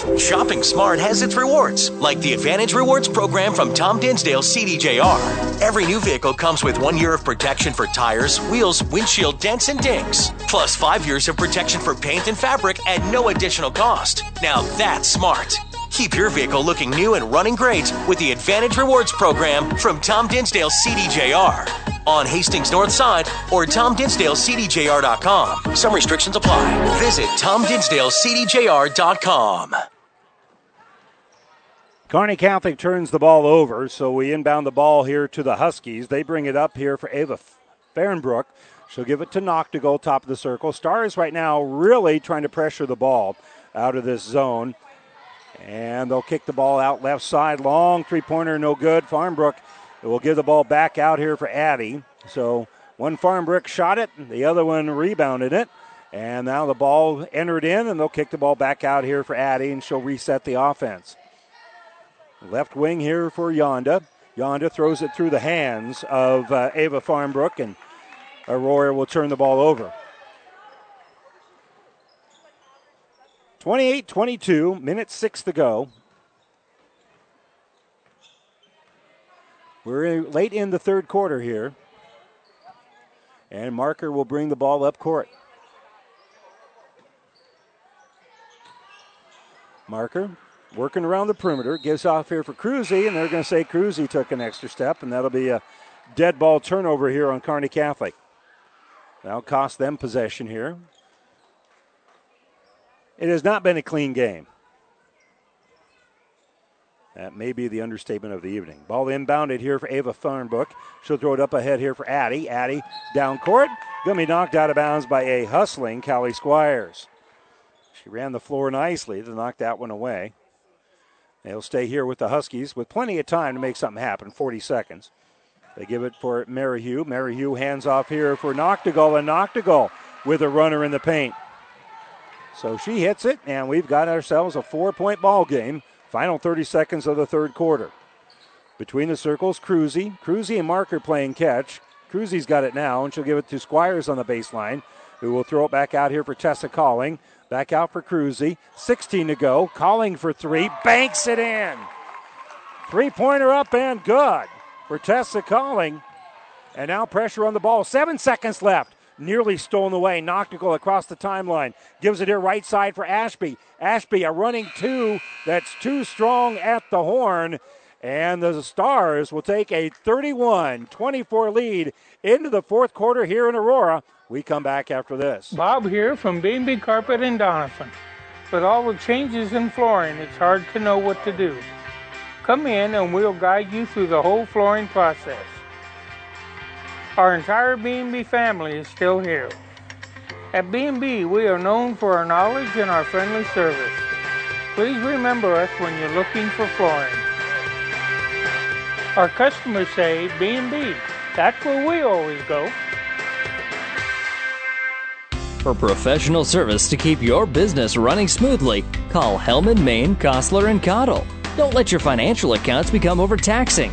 Shopping smart has its rewards, like the Advantage Rewards program from Tom Dinsdale CDJR. Every new vehicle comes with one year of protection for tires, wheels, windshield dents, and dings, plus five years of protection for paint and fabric at no additional cost. Now that's smart. Keep your vehicle looking new and running great with the Advantage Rewards program from Tom Dinsdale CDJR on Hastings North Side or Tom Dinsdale TomDinsdaleCDJR.com. Some restrictions apply. Visit Tom Dinsdale TomDinsdaleCDJR.com. Kearney Catholic turns the ball over, so we inbound the ball here to the Huskies. They bring it up here for Ava Fahrenbrook. She'll give it to Noctegal top of the circle. Stars right now really trying to pressure the ball out of this zone. And they'll kick the ball out left side. Long three pointer, no good. Farmbrook will give the ball back out here for Addy. So one Farmbrook shot it, the other one rebounded it. And now the ball entered in, and they'll kick the ball back out here for Addy, and she'll reset the offense. Left wing here for Yonda. Yonda throws it through the hands of uh, Ava Farmbrook, and Aurora will turn the ball over. 28 22, minute six to go. We're late in the third quarter here. And Marker will bring the ball up court. Marker working around the perimeter, gives off here for Cruzy, and they're going to say Cruzy took an extra step, and that'll be a dead ball turnover here on Kearney Catholic. That'll cost them possession here. It has not been a clean game. That may be the understatement of the evening. Ball inbounded here for Ava Farnbrook. She'll throw it up ahead here for Addie. Addie down court. Going to be knocked out of bounds by a hustling Callie Squires. She ran the floor nicely to knock that one away. They'll stay here with the Huskies with plenty of time to make something happen 40 seconds. They give it for Merrihew. Merrihew hands off here for Noctegal, and Noctegal with a runner in the paint. So she hits it, and we've got ourselves a four point ball game. Final 30 seconds of the third quarter. Between the circles, Cruzy. Cruzy and Marker playing catch. Cruzy's got it now, and she'll give it to Squires on the baseline, who will throw it back out here for Tessa Calling. Back out for Cruzy. 16 to go. Calling for three. Banks it in. Three pointer up and good for Tessa Calling. And now pressure on the ball. Seven seconds left nearly stolen away. Noctegal across the timeline. Gives it here right side for Ashby. Ashby, a running two that's too strong at the horn. And the Stars will take a 31 24 lead into the fourth quarter here in Aurora. We come back after this. Bob here from B&B Carpet in Doniphan. With all the changes in flooring, it's hard to know what to do. Come in and we'll guide you through the whole flooring process. Our entire B&B family is still here. At B&B, we are known for our knowledge and our friendly service. Please remember us when you're looking for flooring. Our customers say B&B. That's where we always go. For professional service to keep your business running smoothly, call Hellman, Maine, Kostler, and Cottle. Don't let your financial accounts become overtaxing.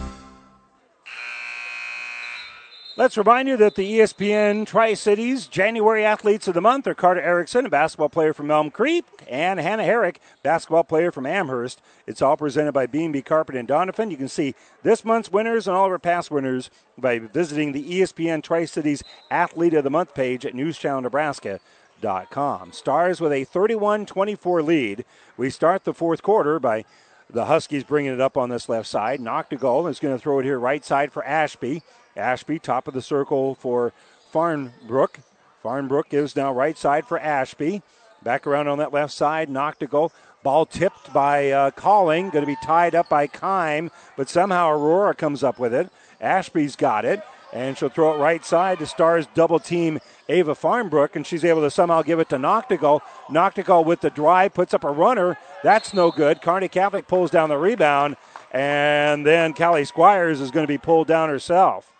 Let's remind you that the ESPN Tri Cities January Athletes of the Month are Carter Erickson, a basketball player from Elm Creek, and Hannah Herrick, basketball player from Amherst. It's all presented by B&B Carpet and Doniphan. You can see this month's winners and all of our past winners by visiting the ESPN Tri Cities Athlete of the Month page at newschannelnebraska.com. Stars with a 31 24 lead. We start the fourth quarter by the Huskies bringing it up on this left side. Noctegal. is going to throw it here right side for Ashby. Ashby, top of the circle for Farnbrook. Farnbrook gives now right side for Ashby. Back around on that left side, Noctegal. Ball tipped by uh, Calling, going to be tied up by Kime, but somehow Aurora comes up with it. Ashby's got it, and she'll throw it right side to Stars double team Ava Farnbrook, and she's able to somehow give it to Noctegal. Noctegal with the drive puts up a runner. That's no good. Kearney Catholic pulls down the rebound, and then Callie Squires is going to be pulled down herself.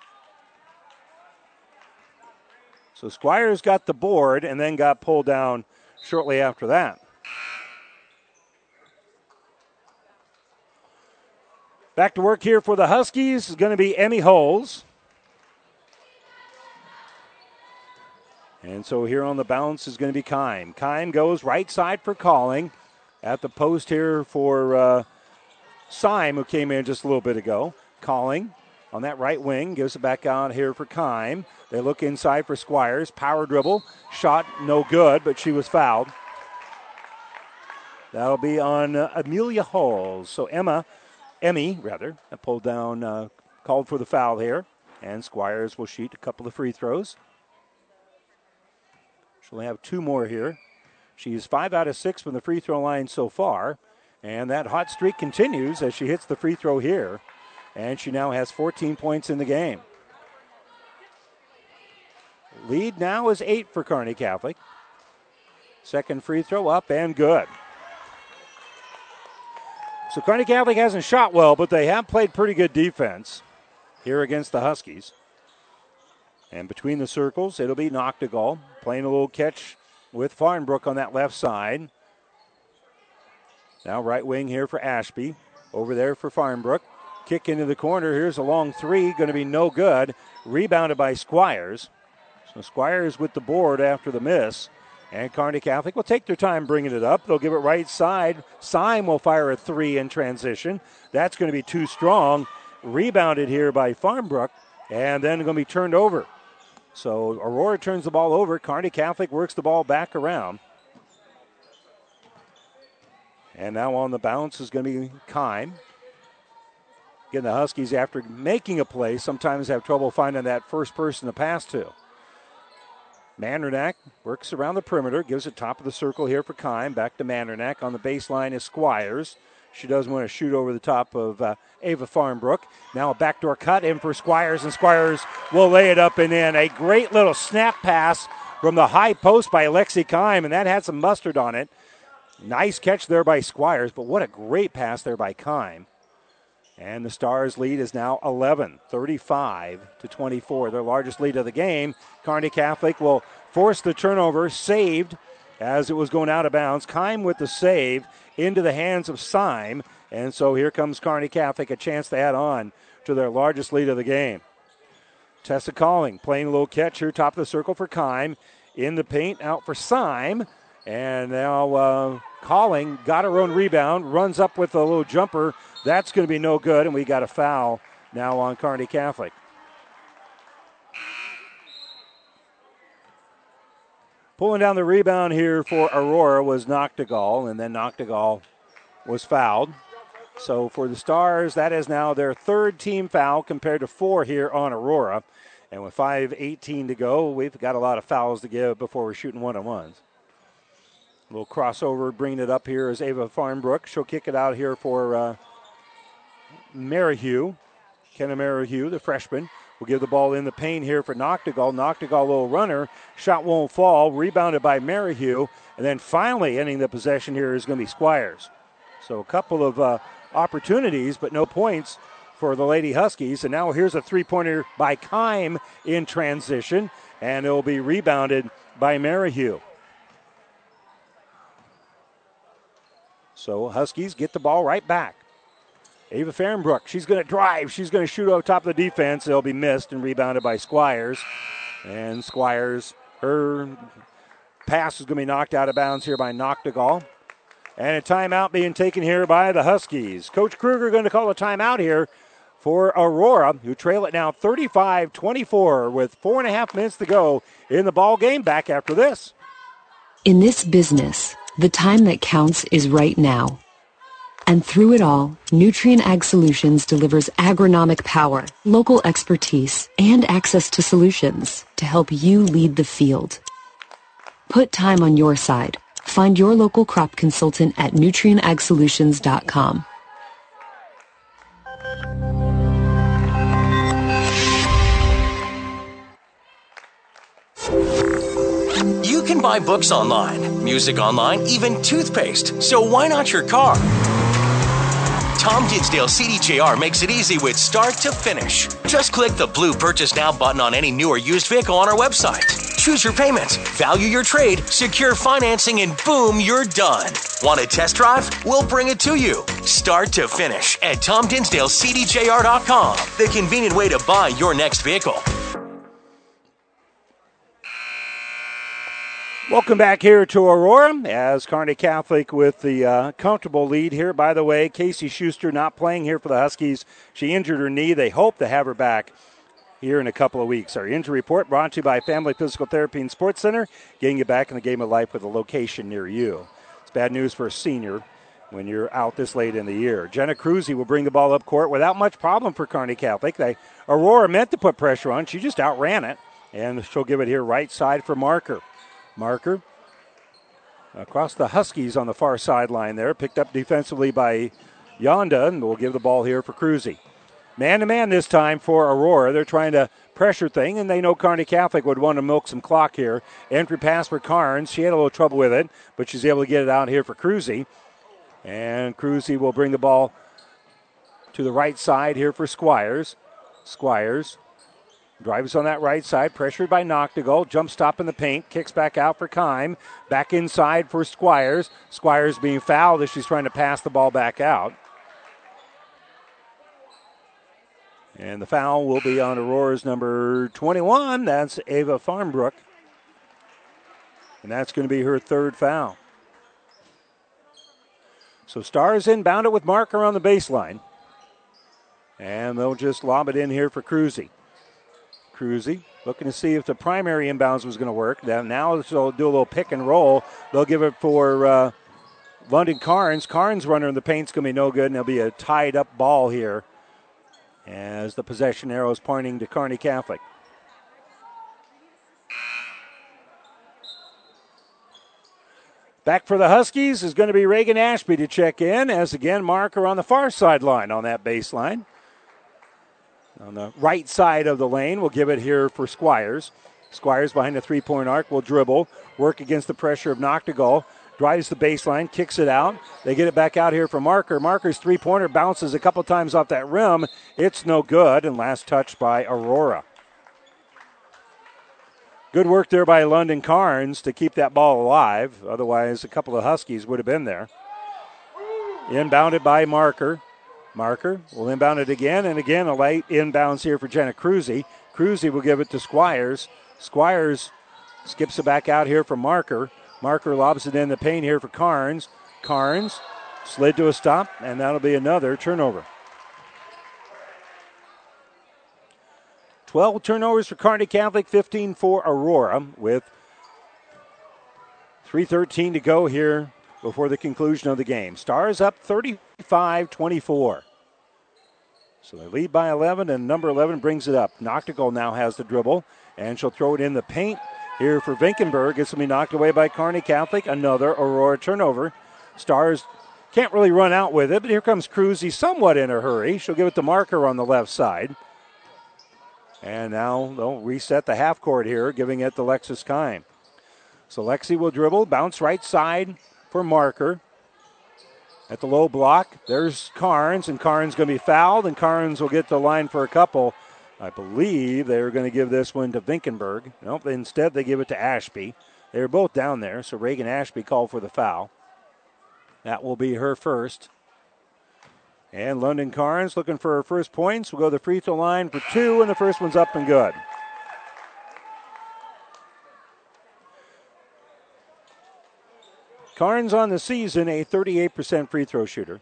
So Squires got the board and then got pulled down shortly after that. Back to work here for the Huskies is going to be Emmy Holes. And so here on the bounce is going to be Kime. Kime goes right side for calling. At the post here for uh, Syme, who came in just a little bit ago. Calling on that right wing. Gives it back out here for Kime. They look inside for Squires. Power dribble. Shot no good, but she was fouled. That'll be on uh, Amelia Halls. So Emma Emmy, rather, pulled down, uh, called for the foul here. And Squires will shoot a couple of free throws. She'll have two more here. She's five out of six from the free throw line so far. And that hot streak continues as she hits the free throw here. And she now has 14 points in the game. Lead now is eight for Kearney Catholic. Second free throw up and good. So Kearney Catholic hasn't shot well, but they have played pretty good defense here against the Huskies. And between the circles, it'll be Noctegal playing a little catch with Farnbrook on that left side. Now right wing here for Ashby. Over there for Farnbrook. Kick into the corner. Here's a long three. Going to be no good. Rebounded by Squires. So Squires with the board after the miss. And Kearney Catholic will take their time bringing it up. They'll give it right side. Syme will fire a three in transition. That's going to be too strong. Rebounded here by Farmbrook, And then going to be turned over. So Aurora turns the ball over. Kearney Catholic works the ball back around. And now on the bounce is going to be Kime. Again, the Huskies, after making a play, sometimes have trouble finding that first person to pass to. Mandernack works around the perimeter, gives it top of the circle here for Kime. Back to Mandernack. On the baseline is Squires. She does want to shoot over the top of uh, Ava Farnbrook. Now a backdoor cut in for Squires, and Squires will lay it up and in. A great little snap pass from the high post by Alexi Kime, and that had some mustard on it. Nice catch there by Squires, but what a great pass there by Kime. And the Stars lead is now 11, 35 to 24, their largest lead of the game. Kearney Catholic will force the turnover, saved as it was going out of bounds. Kime with the save into the hands of Syme. And so here comes Kearney Catholic, a chance to add on to their largest lead of the game. Tessa Calling playing a little catch here, top of the circle for Kime. In the paint, out for Syme. And now uh, Calling got her own rebound, runs up with a little jumper. That's going to be no good, and we got a foul now on Kearney Catholic. Pulling down the rebound here for Aurora was Noctegal, and then Noctegal was fouled. So for the Stars, that is now their third team foul compared to four here on Aurora. And with 5.18 to go, we've got a lot of fouls to give before we're shooting one on ones. A little crossover, bringing it up here is Ava Farnbrook. She'll kick it out here for uh, Merrihew. Kenna Merrihew, the freshman, will give the ball in the paint here for Noctegal. Noctegal, little runner. Shot won't fall. Rebounded by Merrihew. And then finally ending the possession here is going to be Squires. So a couple of uh, opportunities, but no points for the Lady Huskies. And now here's a three pointer by Kime in transition, and it will be rebounded by Merrihew. So Huskies get the ball right back. Ava Farnbrook, she's going to drive. She's going to shoot over top of the defense. It'll be missed and rebounded by Squires. And Squires, her pass is going to be knocked out of bounds here by Noctegal. And a timeout being taken here by the Huskies. Coach Kruger going to call a timeout here for Aurora, who trail it now 35 24 with four and a half minutes to go in the ball game. Back after this. In this business, the time that counts is right now. And through it all, Nutrien Ag Solutions delivers agronomic power, local expertise, and access to solutions to help you lead the field. Put time on your side. Find your local crop consultant at nutrienagsolutions.com. You can buy books online, music online, even toothpaste. So why not your car? Tom Dinsdale CDJR makes it easy with start to finish. Just click the blue Purchase Now button on any new or used vehicle on our website. Choose your payments, value your trade, secure financing, and boom, you're done. Want a test drive? We'll bring it to you. Start to finish at TomDinsdaleCDJR.com, the convenient way to buy your next vehicle. Welcome back here to Aurora as Kearney Catholic with the uh, comfortable lead here. By the way, Casey Schuster not playing here for the Huskies. She injured her knee. They hope to have her back here in a couple of weeks. Our injury report brought to you by Family Physical Therapy and Sports Center, getting you back in the game of life with a location near you. It's bad news for a senior when you're out this late in the year. Jenna Cruzy will bring the ball up court without much problem for Kearney Catholic. They Aurora meant to put pressure on. She just outran it. And she'll give it here right side for Marker. Marker across the Huskies on the far sideline there. Picked up defensively by Yonda, and we'll give the ball here for Cruzy. Man to man this time for Aurora. They're trying to pressure thing, and they know Kearney Catholic would want to milk some clock here. Entry pass for Carnes. She had a little trouble with it, but she's able to get it out here for Cruzy. And Cruzy will bring the ball to the right side here for Squires. Squires drives on that right side, pressured by Noctegal. Jump stop in the paint, kicks back out for Kime. Back inside for Squires. Squires being fouled as she's trying to pass the ball back out. And the foul will be on Aurora's number 21. That's Ava Farmbrook. And that's going to be her third foul. So Stars inbound it with Marker on the baseline. And they'll just lob it in here for Cruzy. Cruzy looking to see if the primary inbounds was going to work. Now they'll do a little pick and roll. They'll give it for uh, London Carnes. Carnes runner in the paint's going to be no good, and there'll be a tied up ball here as the possession arrow is pointing to Kearney Catholic. Back for the Huskies is going to be Reagan Ashby to check in, as again, marker on the far sideline on that baseline. On the right side of the lane, we'll give it here for Squires. Squires behind the three point arc will dribble, work against the pressure of Noctegal, drives the baseline, kicks it out. They get it back out here for Marker. Marker's three pointer bounces a couple times off that rim. It's no good, and last touch by Aurora. Good work there by London Carnes to keep that ball alive. Otherwise, a couple of Huskies would have been there. Inbounded by Marker. Marker will inbound it again and again. A late inbounds here for Jenna Cruzy. Cruzy will give it to Squires. Squires skips it back out here for Marker. Marker lobs it in the paint here for Carnes. Carnes slid to a stop, and that'll be another turnover. 12 turnovers for Kearney Catholic, 15 for Aurora, with 3.13 to go here before the conclusion of the game. Stars up 35 24. So they lead by 11, and number 11 brings it up. Noctegal now has the dribble, and she'll throw it in the paint here for Vinkenberg. It's going to be knocked away by Kearney Catholic. Another Aurora turnover. Stars can't really run out with it, but here comes Cruzy somewhat in a hurry. She'll give it to Marker on the left side. And now they'll reset the half court here, giving it to Lexus Kime. So Lexi will dribble, bounce right side for Marker. At the low block, there's Carnes, and Carnes going to be fouled, and Carnes will get the line for a couple. I believe they were going to give this one to Vinkenberg. Nope, instead they give it to Ashby. They were both down there, so Reagan Ashby called for the foul. That will be her first. And London Carnes looking for her first points. We'll go to the free throw line for two, and the first one's up and good. Carnes on the season, a 38% free throw shooter.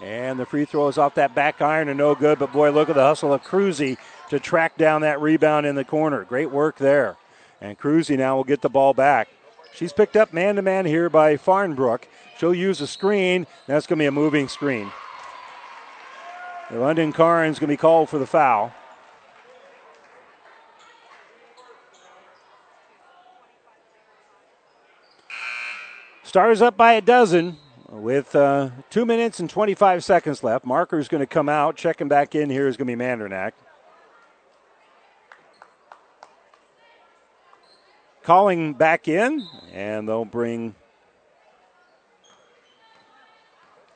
And the free throw is off that back iron and no good, but boy, look at the hustle of Cruzy to track down that rebound in the corner. Great work there. And Cruzy now will get the ball back. She's picked up man to man here by Farnbrook. She'll use a screen. That's going to be a moving screen. London Carnes going to be called for the foul. Stars up by a dozen with uh, two minutes and 25 seconds left. Marker's going to come out. Checking back in here is going to be Mandernack. Calling back in, and they'll bring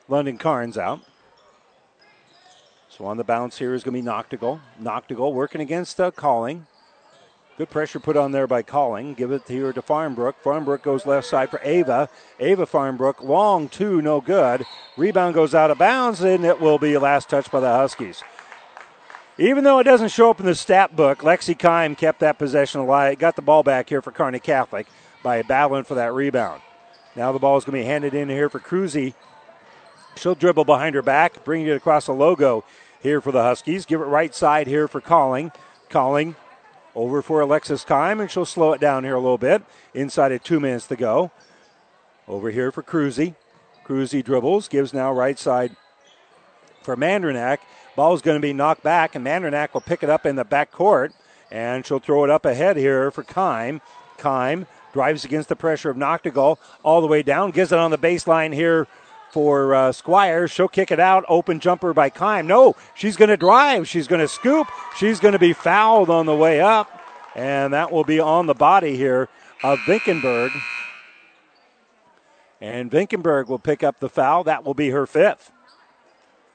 London Carnes out. So on the bounce here is going to be Noctegal. Noctegal working against uh, Calling. Good pressure put on there by Calling. Give it here to Farmbrook. Farmbrook goes left side for Ava. Ava Farmbrook, long two, no good. Rebound goes out of bounds, and it will be last touch by the Huskies. Even though it doesn't show up in the stat book, Lexi Kime kept that possession alive. Got the ball back here for Kearney Catholic by battling for that rebound. Now the ball is going to be handed in here for Cruzy. She'll dribble behind her back, bring it across the logo here for the Huskies. Give it right side here for Calling. Calling over for Alexis Kime, and she'll slow it down here a little bit. Inside of two minutes to go. Over here for Cruzy. Cruzy dribbles, gives now right side for Mandernack. Ball's going to be knocked back, and Mandernack will pick it up in the back court, and she'll throw it up ahead here for Kime. Kime drives against the pressure of Noctegal all the way down, gives it on the baseline here for uh, Squires. She'll kick it out. Open jumper by Kime. No, she's going to drive. She's going to scoop. She's going to be fouled on the way up, and that will be on the body here of Vinkenberg. And Vinkenberg will pick up the foul. That will be her fifth.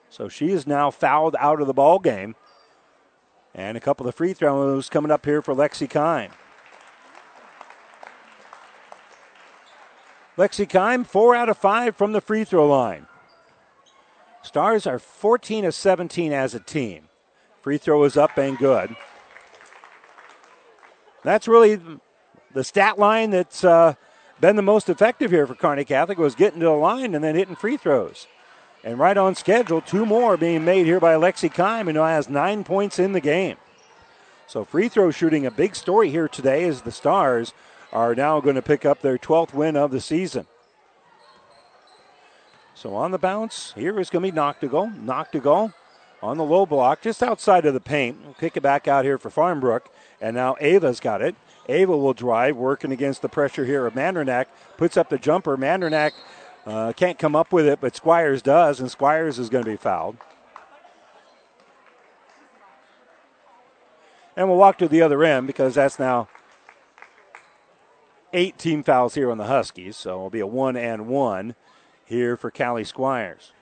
So she is now fouled out of the ball game. And a couple of free throws coming up here for Lexi Kime. Lexi Kime, four out of five from the free throw line. Stars are 14 of 17 as a team. Free throw is up and good. That's really the stat line that's uh, been the most effective here for Kearney Catholic was getting to the line and then hitting free throws. And right on schedule, two more being made here by Lexi Kime, who has nine points in the game. So free throw shooting, a big story here today as the Stars are now going to pick up their 12th win of the season. So on the bounce, here is going to be Noctegal. Noctegal on the low block, just outside of the paint. We'll kick it back out here for Farmbrook. And now Ava's got it. Ava will drive, working against the pressure here of Mandernack. Puts up the jumper. Mandernack uh, can't come up with it, but Squires does, and Squires is going to be fouled. And we'll walk to the other end because that's now eight team fouls here on the Huskies. So it'll be a one and one here for Callie Squires.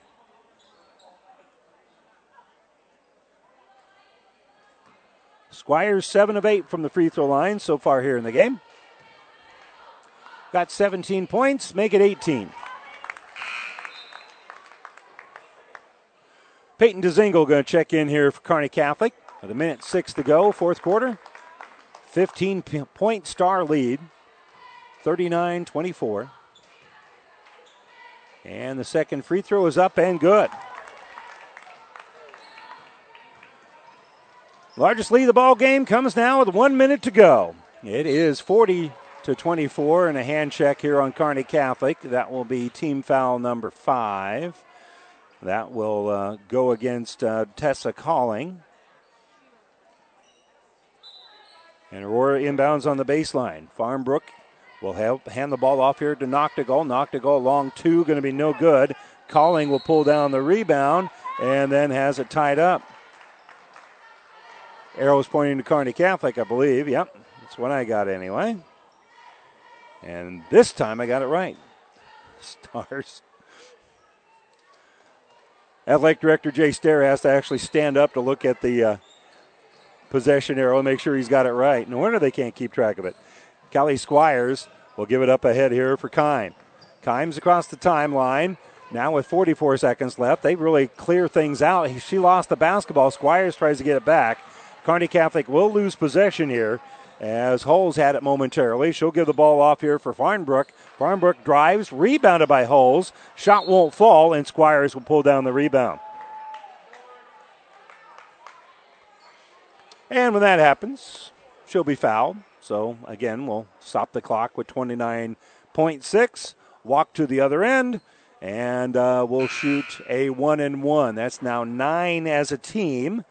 Squires, seven of eight from the free throw line so far here in the game. Got 17 points, make it 18. Peyton DeZingle going to check in here for Kearney Catholic with a minute six to go, fourth quarter. 15 point star lead, 39 24. And the second free throw is up and good. Largest lead of the ball game comes now with one minute to go. It is 40 to 24 and a hand check here on Kearney Catholic. That will be team foul number five. That will uh, go against uh, Tessa Calling. And Aurora inbounds on the baseline. Farmbrook will have, hand the ball off here to Noctegal. Noctegal long two, going to be no good. Calling will pull down the rebound and then has it tied up. Arrows pointing to Kearney Catholic, I believe. Yep, that's what I got anyway. And this time I got it right. Stars. Athletic Director Jay Stair has to actually stand up to look at the uh, possession arrow and make sure he's got it right. No wonder they can't keep track of it. Callie Squires will give it up ahead here for Kime. Kime's across the timeline. Now with 44 seconds left, they really clear things out. She lost the basketball. Squires tries to get it back. Kearney Catholic will lose possession here as Holes had it momentarily. She'll give the ball off here for Farnbrook. Farnbrook drives, rebounded by Holes. Shot won't fall, and Squires will pull down the rebound. And when that happens, she'll be fouled. So again, we'll stop the clock with 29.6. Walk to the other end, and uh, we'll shoot a one and one. That's now nine as a team.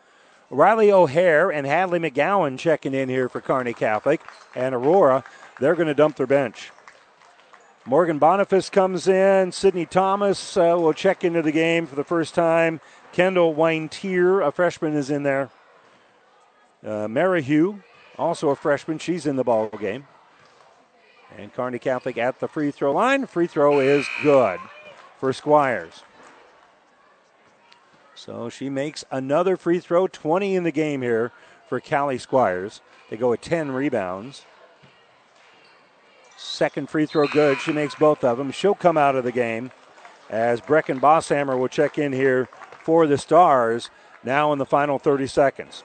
Riley O'Hare and Hadley McGowan checking in here for Kearney Catholic. And Aurora, they're going to dump their bench. Morgan Boniface comes in. Sydney Thomas uh, will check into the game for the first time. Kendall Weintier, a freshman, is in there. Uh, also a freshman, she's in the ball game. And Kearney Catholic at the free throw line. Free throw is good for Squires. So she makes another free throw, 20 in the game here for Callie Squires. They go with 10 rebounds. Second free throw good. She makes both of them. She'll come out of the game as Brecken Bosshammer will check in here for the Stars now in the final 30 seconds.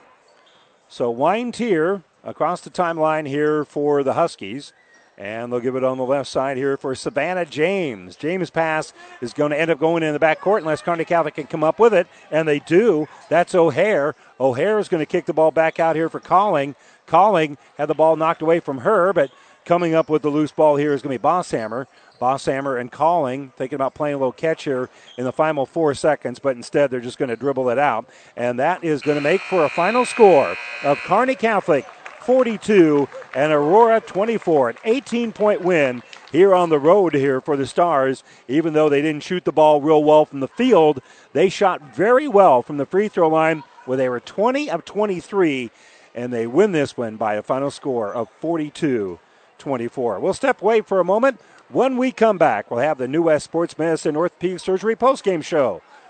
So Weintier across the timeline here for the Huskies. And they'll give it on the left side here for Savannah James. James' pass is going to end up going in the back court unless Kearney Catholic can come up with it, and they do. That's O'Hare. O'Hare is going to kick the ball back out here for Calling. Calling had the ball knocked away from her, but coming up with the loose ball here is going to be Bosshammer. Bosshammer and Calling thinking about playing a little catch here in the final four seconds, but instead they're just going to dribble it out. And that is going to make for a final score of Kearney Catholic 42 and Aurora 24. An 18 point win here on the road here for the Stars. Even though they didn't shoot the ball real well from the field, they shot very well from the free throw line where they were 20 of 23 and they win this one by a final score of 42 24. We'll step away for a moment. When we come back, we'll have the New West Sports Medicine Orthopedic Surgery postgame show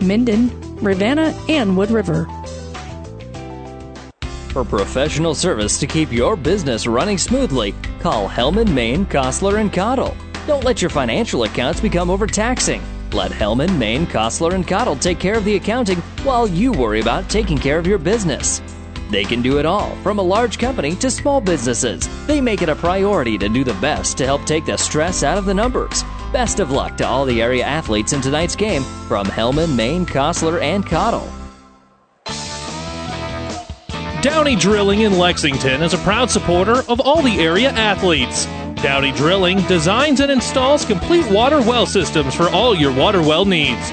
Minden, Ravenna, and Wood River. For professional service to keep your business running smoothly, call Hellman, Maine, Kostler, and Cottle. Don't let your financial accounts become overtaxing. Let Hellman, Maine, Kostler, and Cottle take care of the accounting while you worry about taking care of your business. They can do it all, from a large company to small businesses. They make it a priority to do the best to help take the stress out of the numbers. Best of luck to all the area athletes in tonight's game from Hellman, Maine, Kostler, and Cottle. Downey Drilling in Lexington is a proud supporter of all the area athletes. Downey Drilling designs and installs complete water well systems for all your water well needs.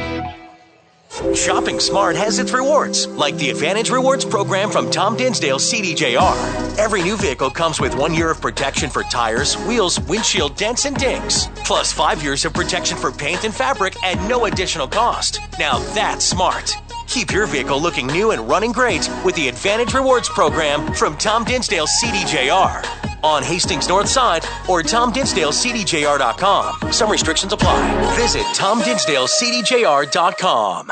Shopping smart has its rewards, like the Advantage Rewards program from Tom Dinsdale CDJR. Every new vehicle comes with one year of protection for tires, wheels, windshield dents, and dings, plus five years of protection for paint and fabric at no additional cost. Now that's smart. Keep your vehicle looking new and running great with the Advantage Rewards program from Tom Dinsdale CDJR on Hastings North Side or TomDinsdaleCDJR.com. Some restrictions apply. Visit TomDinsdaleCDJR.com.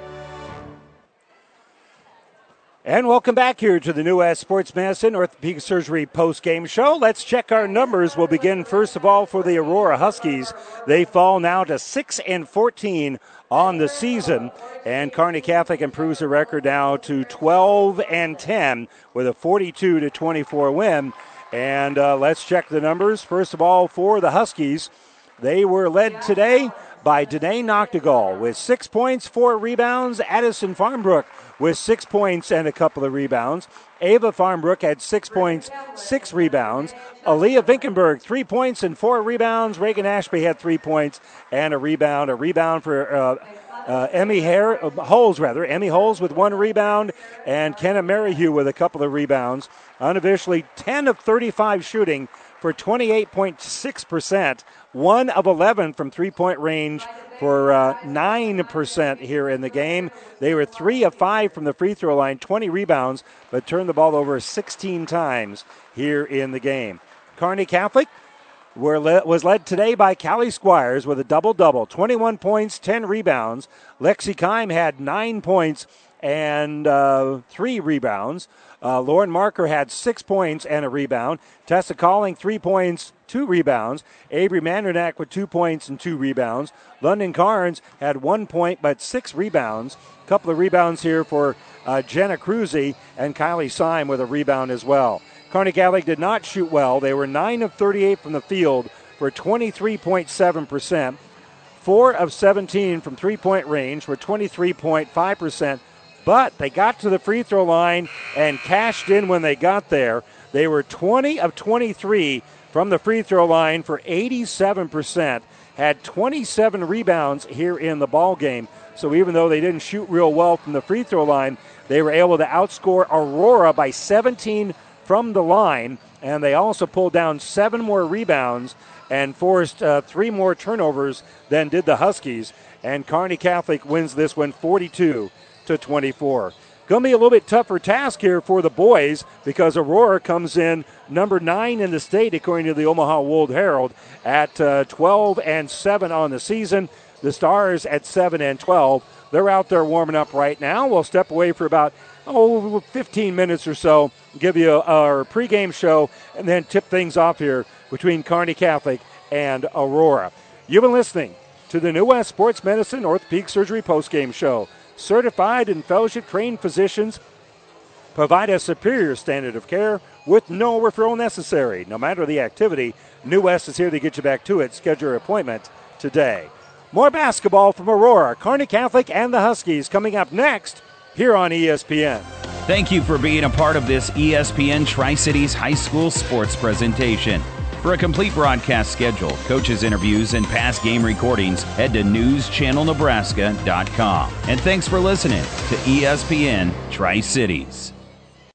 And welcome back here to the New West Sports Medicine Orthopedic Surgery post game show. Let's check our numbers. We'll begin first of all for the Aurora Huskies. They fall now to 6 and 14 on the season, and Kearney Catholic improves the record now to 12 and 10 with a 42 to 24 win. And uh, let's check the numbers. First of all, for the Huskies, they were led today by Danae Noctegal with six points, four rebounds. Addison Farmbrook with six points and a couple of rebounds. Ava Farmbrook had six points, six rebounds. Aaliyah Vinkenberg, three points and four rebounds. Reagan Ashby had three points and a rebound. A rebound for uh, uh, Emmy Hare, uh, Holes, rather. Emmy Holes with one rebound, and Kenna Merrihew with a couple of rebounds. Unofficially, 10 of 35 shooting for 28.6%. One of 11 from three point range for uh, 9% here in the game. They were 3 of 5 from the free throw line, 20 rebounds, but turned the ball over 16 times here in the game. Kearney Catholic le- was led today by Callie Squires with a double double 21 points, 10 rebounds. Lexi Kime had 9 points and uh, three rebounds. Uh, Lauren Marker had six points and a rebound. Tessa Calling, three points, two rebounds. Avery Mandernack with two points and two rebounds. London Carnes had one point but six rebounds. A couple of rebounds here for uh, Jenna Cruzy and Kylie Syme with a rebound as well. Kearney Catholic did not shoot well. They were 9 of 38 from the field for 23.7%. 4 of 17 from three point range for 23.5%. But they got to the free throw line and cashed in when they got there. They were 20 of 23 from the free throw line for 87%. Had 27 rebounds here in the ball game. So even though they didn't shoot real well from the free throw line, they were able to outscore Aurora by 17 from the line. And they also pulled down seven more rebounds and forced uh, three more turnovers than did the Huskies. And Kearney Catholic wins this one 42 to 24. Going to be a little bit tougher task here for the boys because Aurora comes in number nine in the state according to the Omaha World Herald at uh, 12 and 7 on the season. The Stars at 7 and 12. They're out there warming up right now. We'll step away for about oh 15 minutes or so, give you our pregame show, and then tip things off here between Kearney Catholic and Aurora. You've been listening to the New West Sports Medicine Orthopedic Surgery postgame show certified and fellowship trained physicians provide a superior standard of care with no referral necessary. No matter the activity, New West is here to get you back to it. Schedule your appointment today. More basketball from Aurora, Kearney Catholic, and the Huskies coming up next here on ESPN. Thank you for being a part of this ESPN Tri Cities High School sports presentation. For a complete broadcast schedule, coaches' interviews, and past game recordings, head to newschannelnebraska.com. And thanks for listening to ESPN Tri Cities.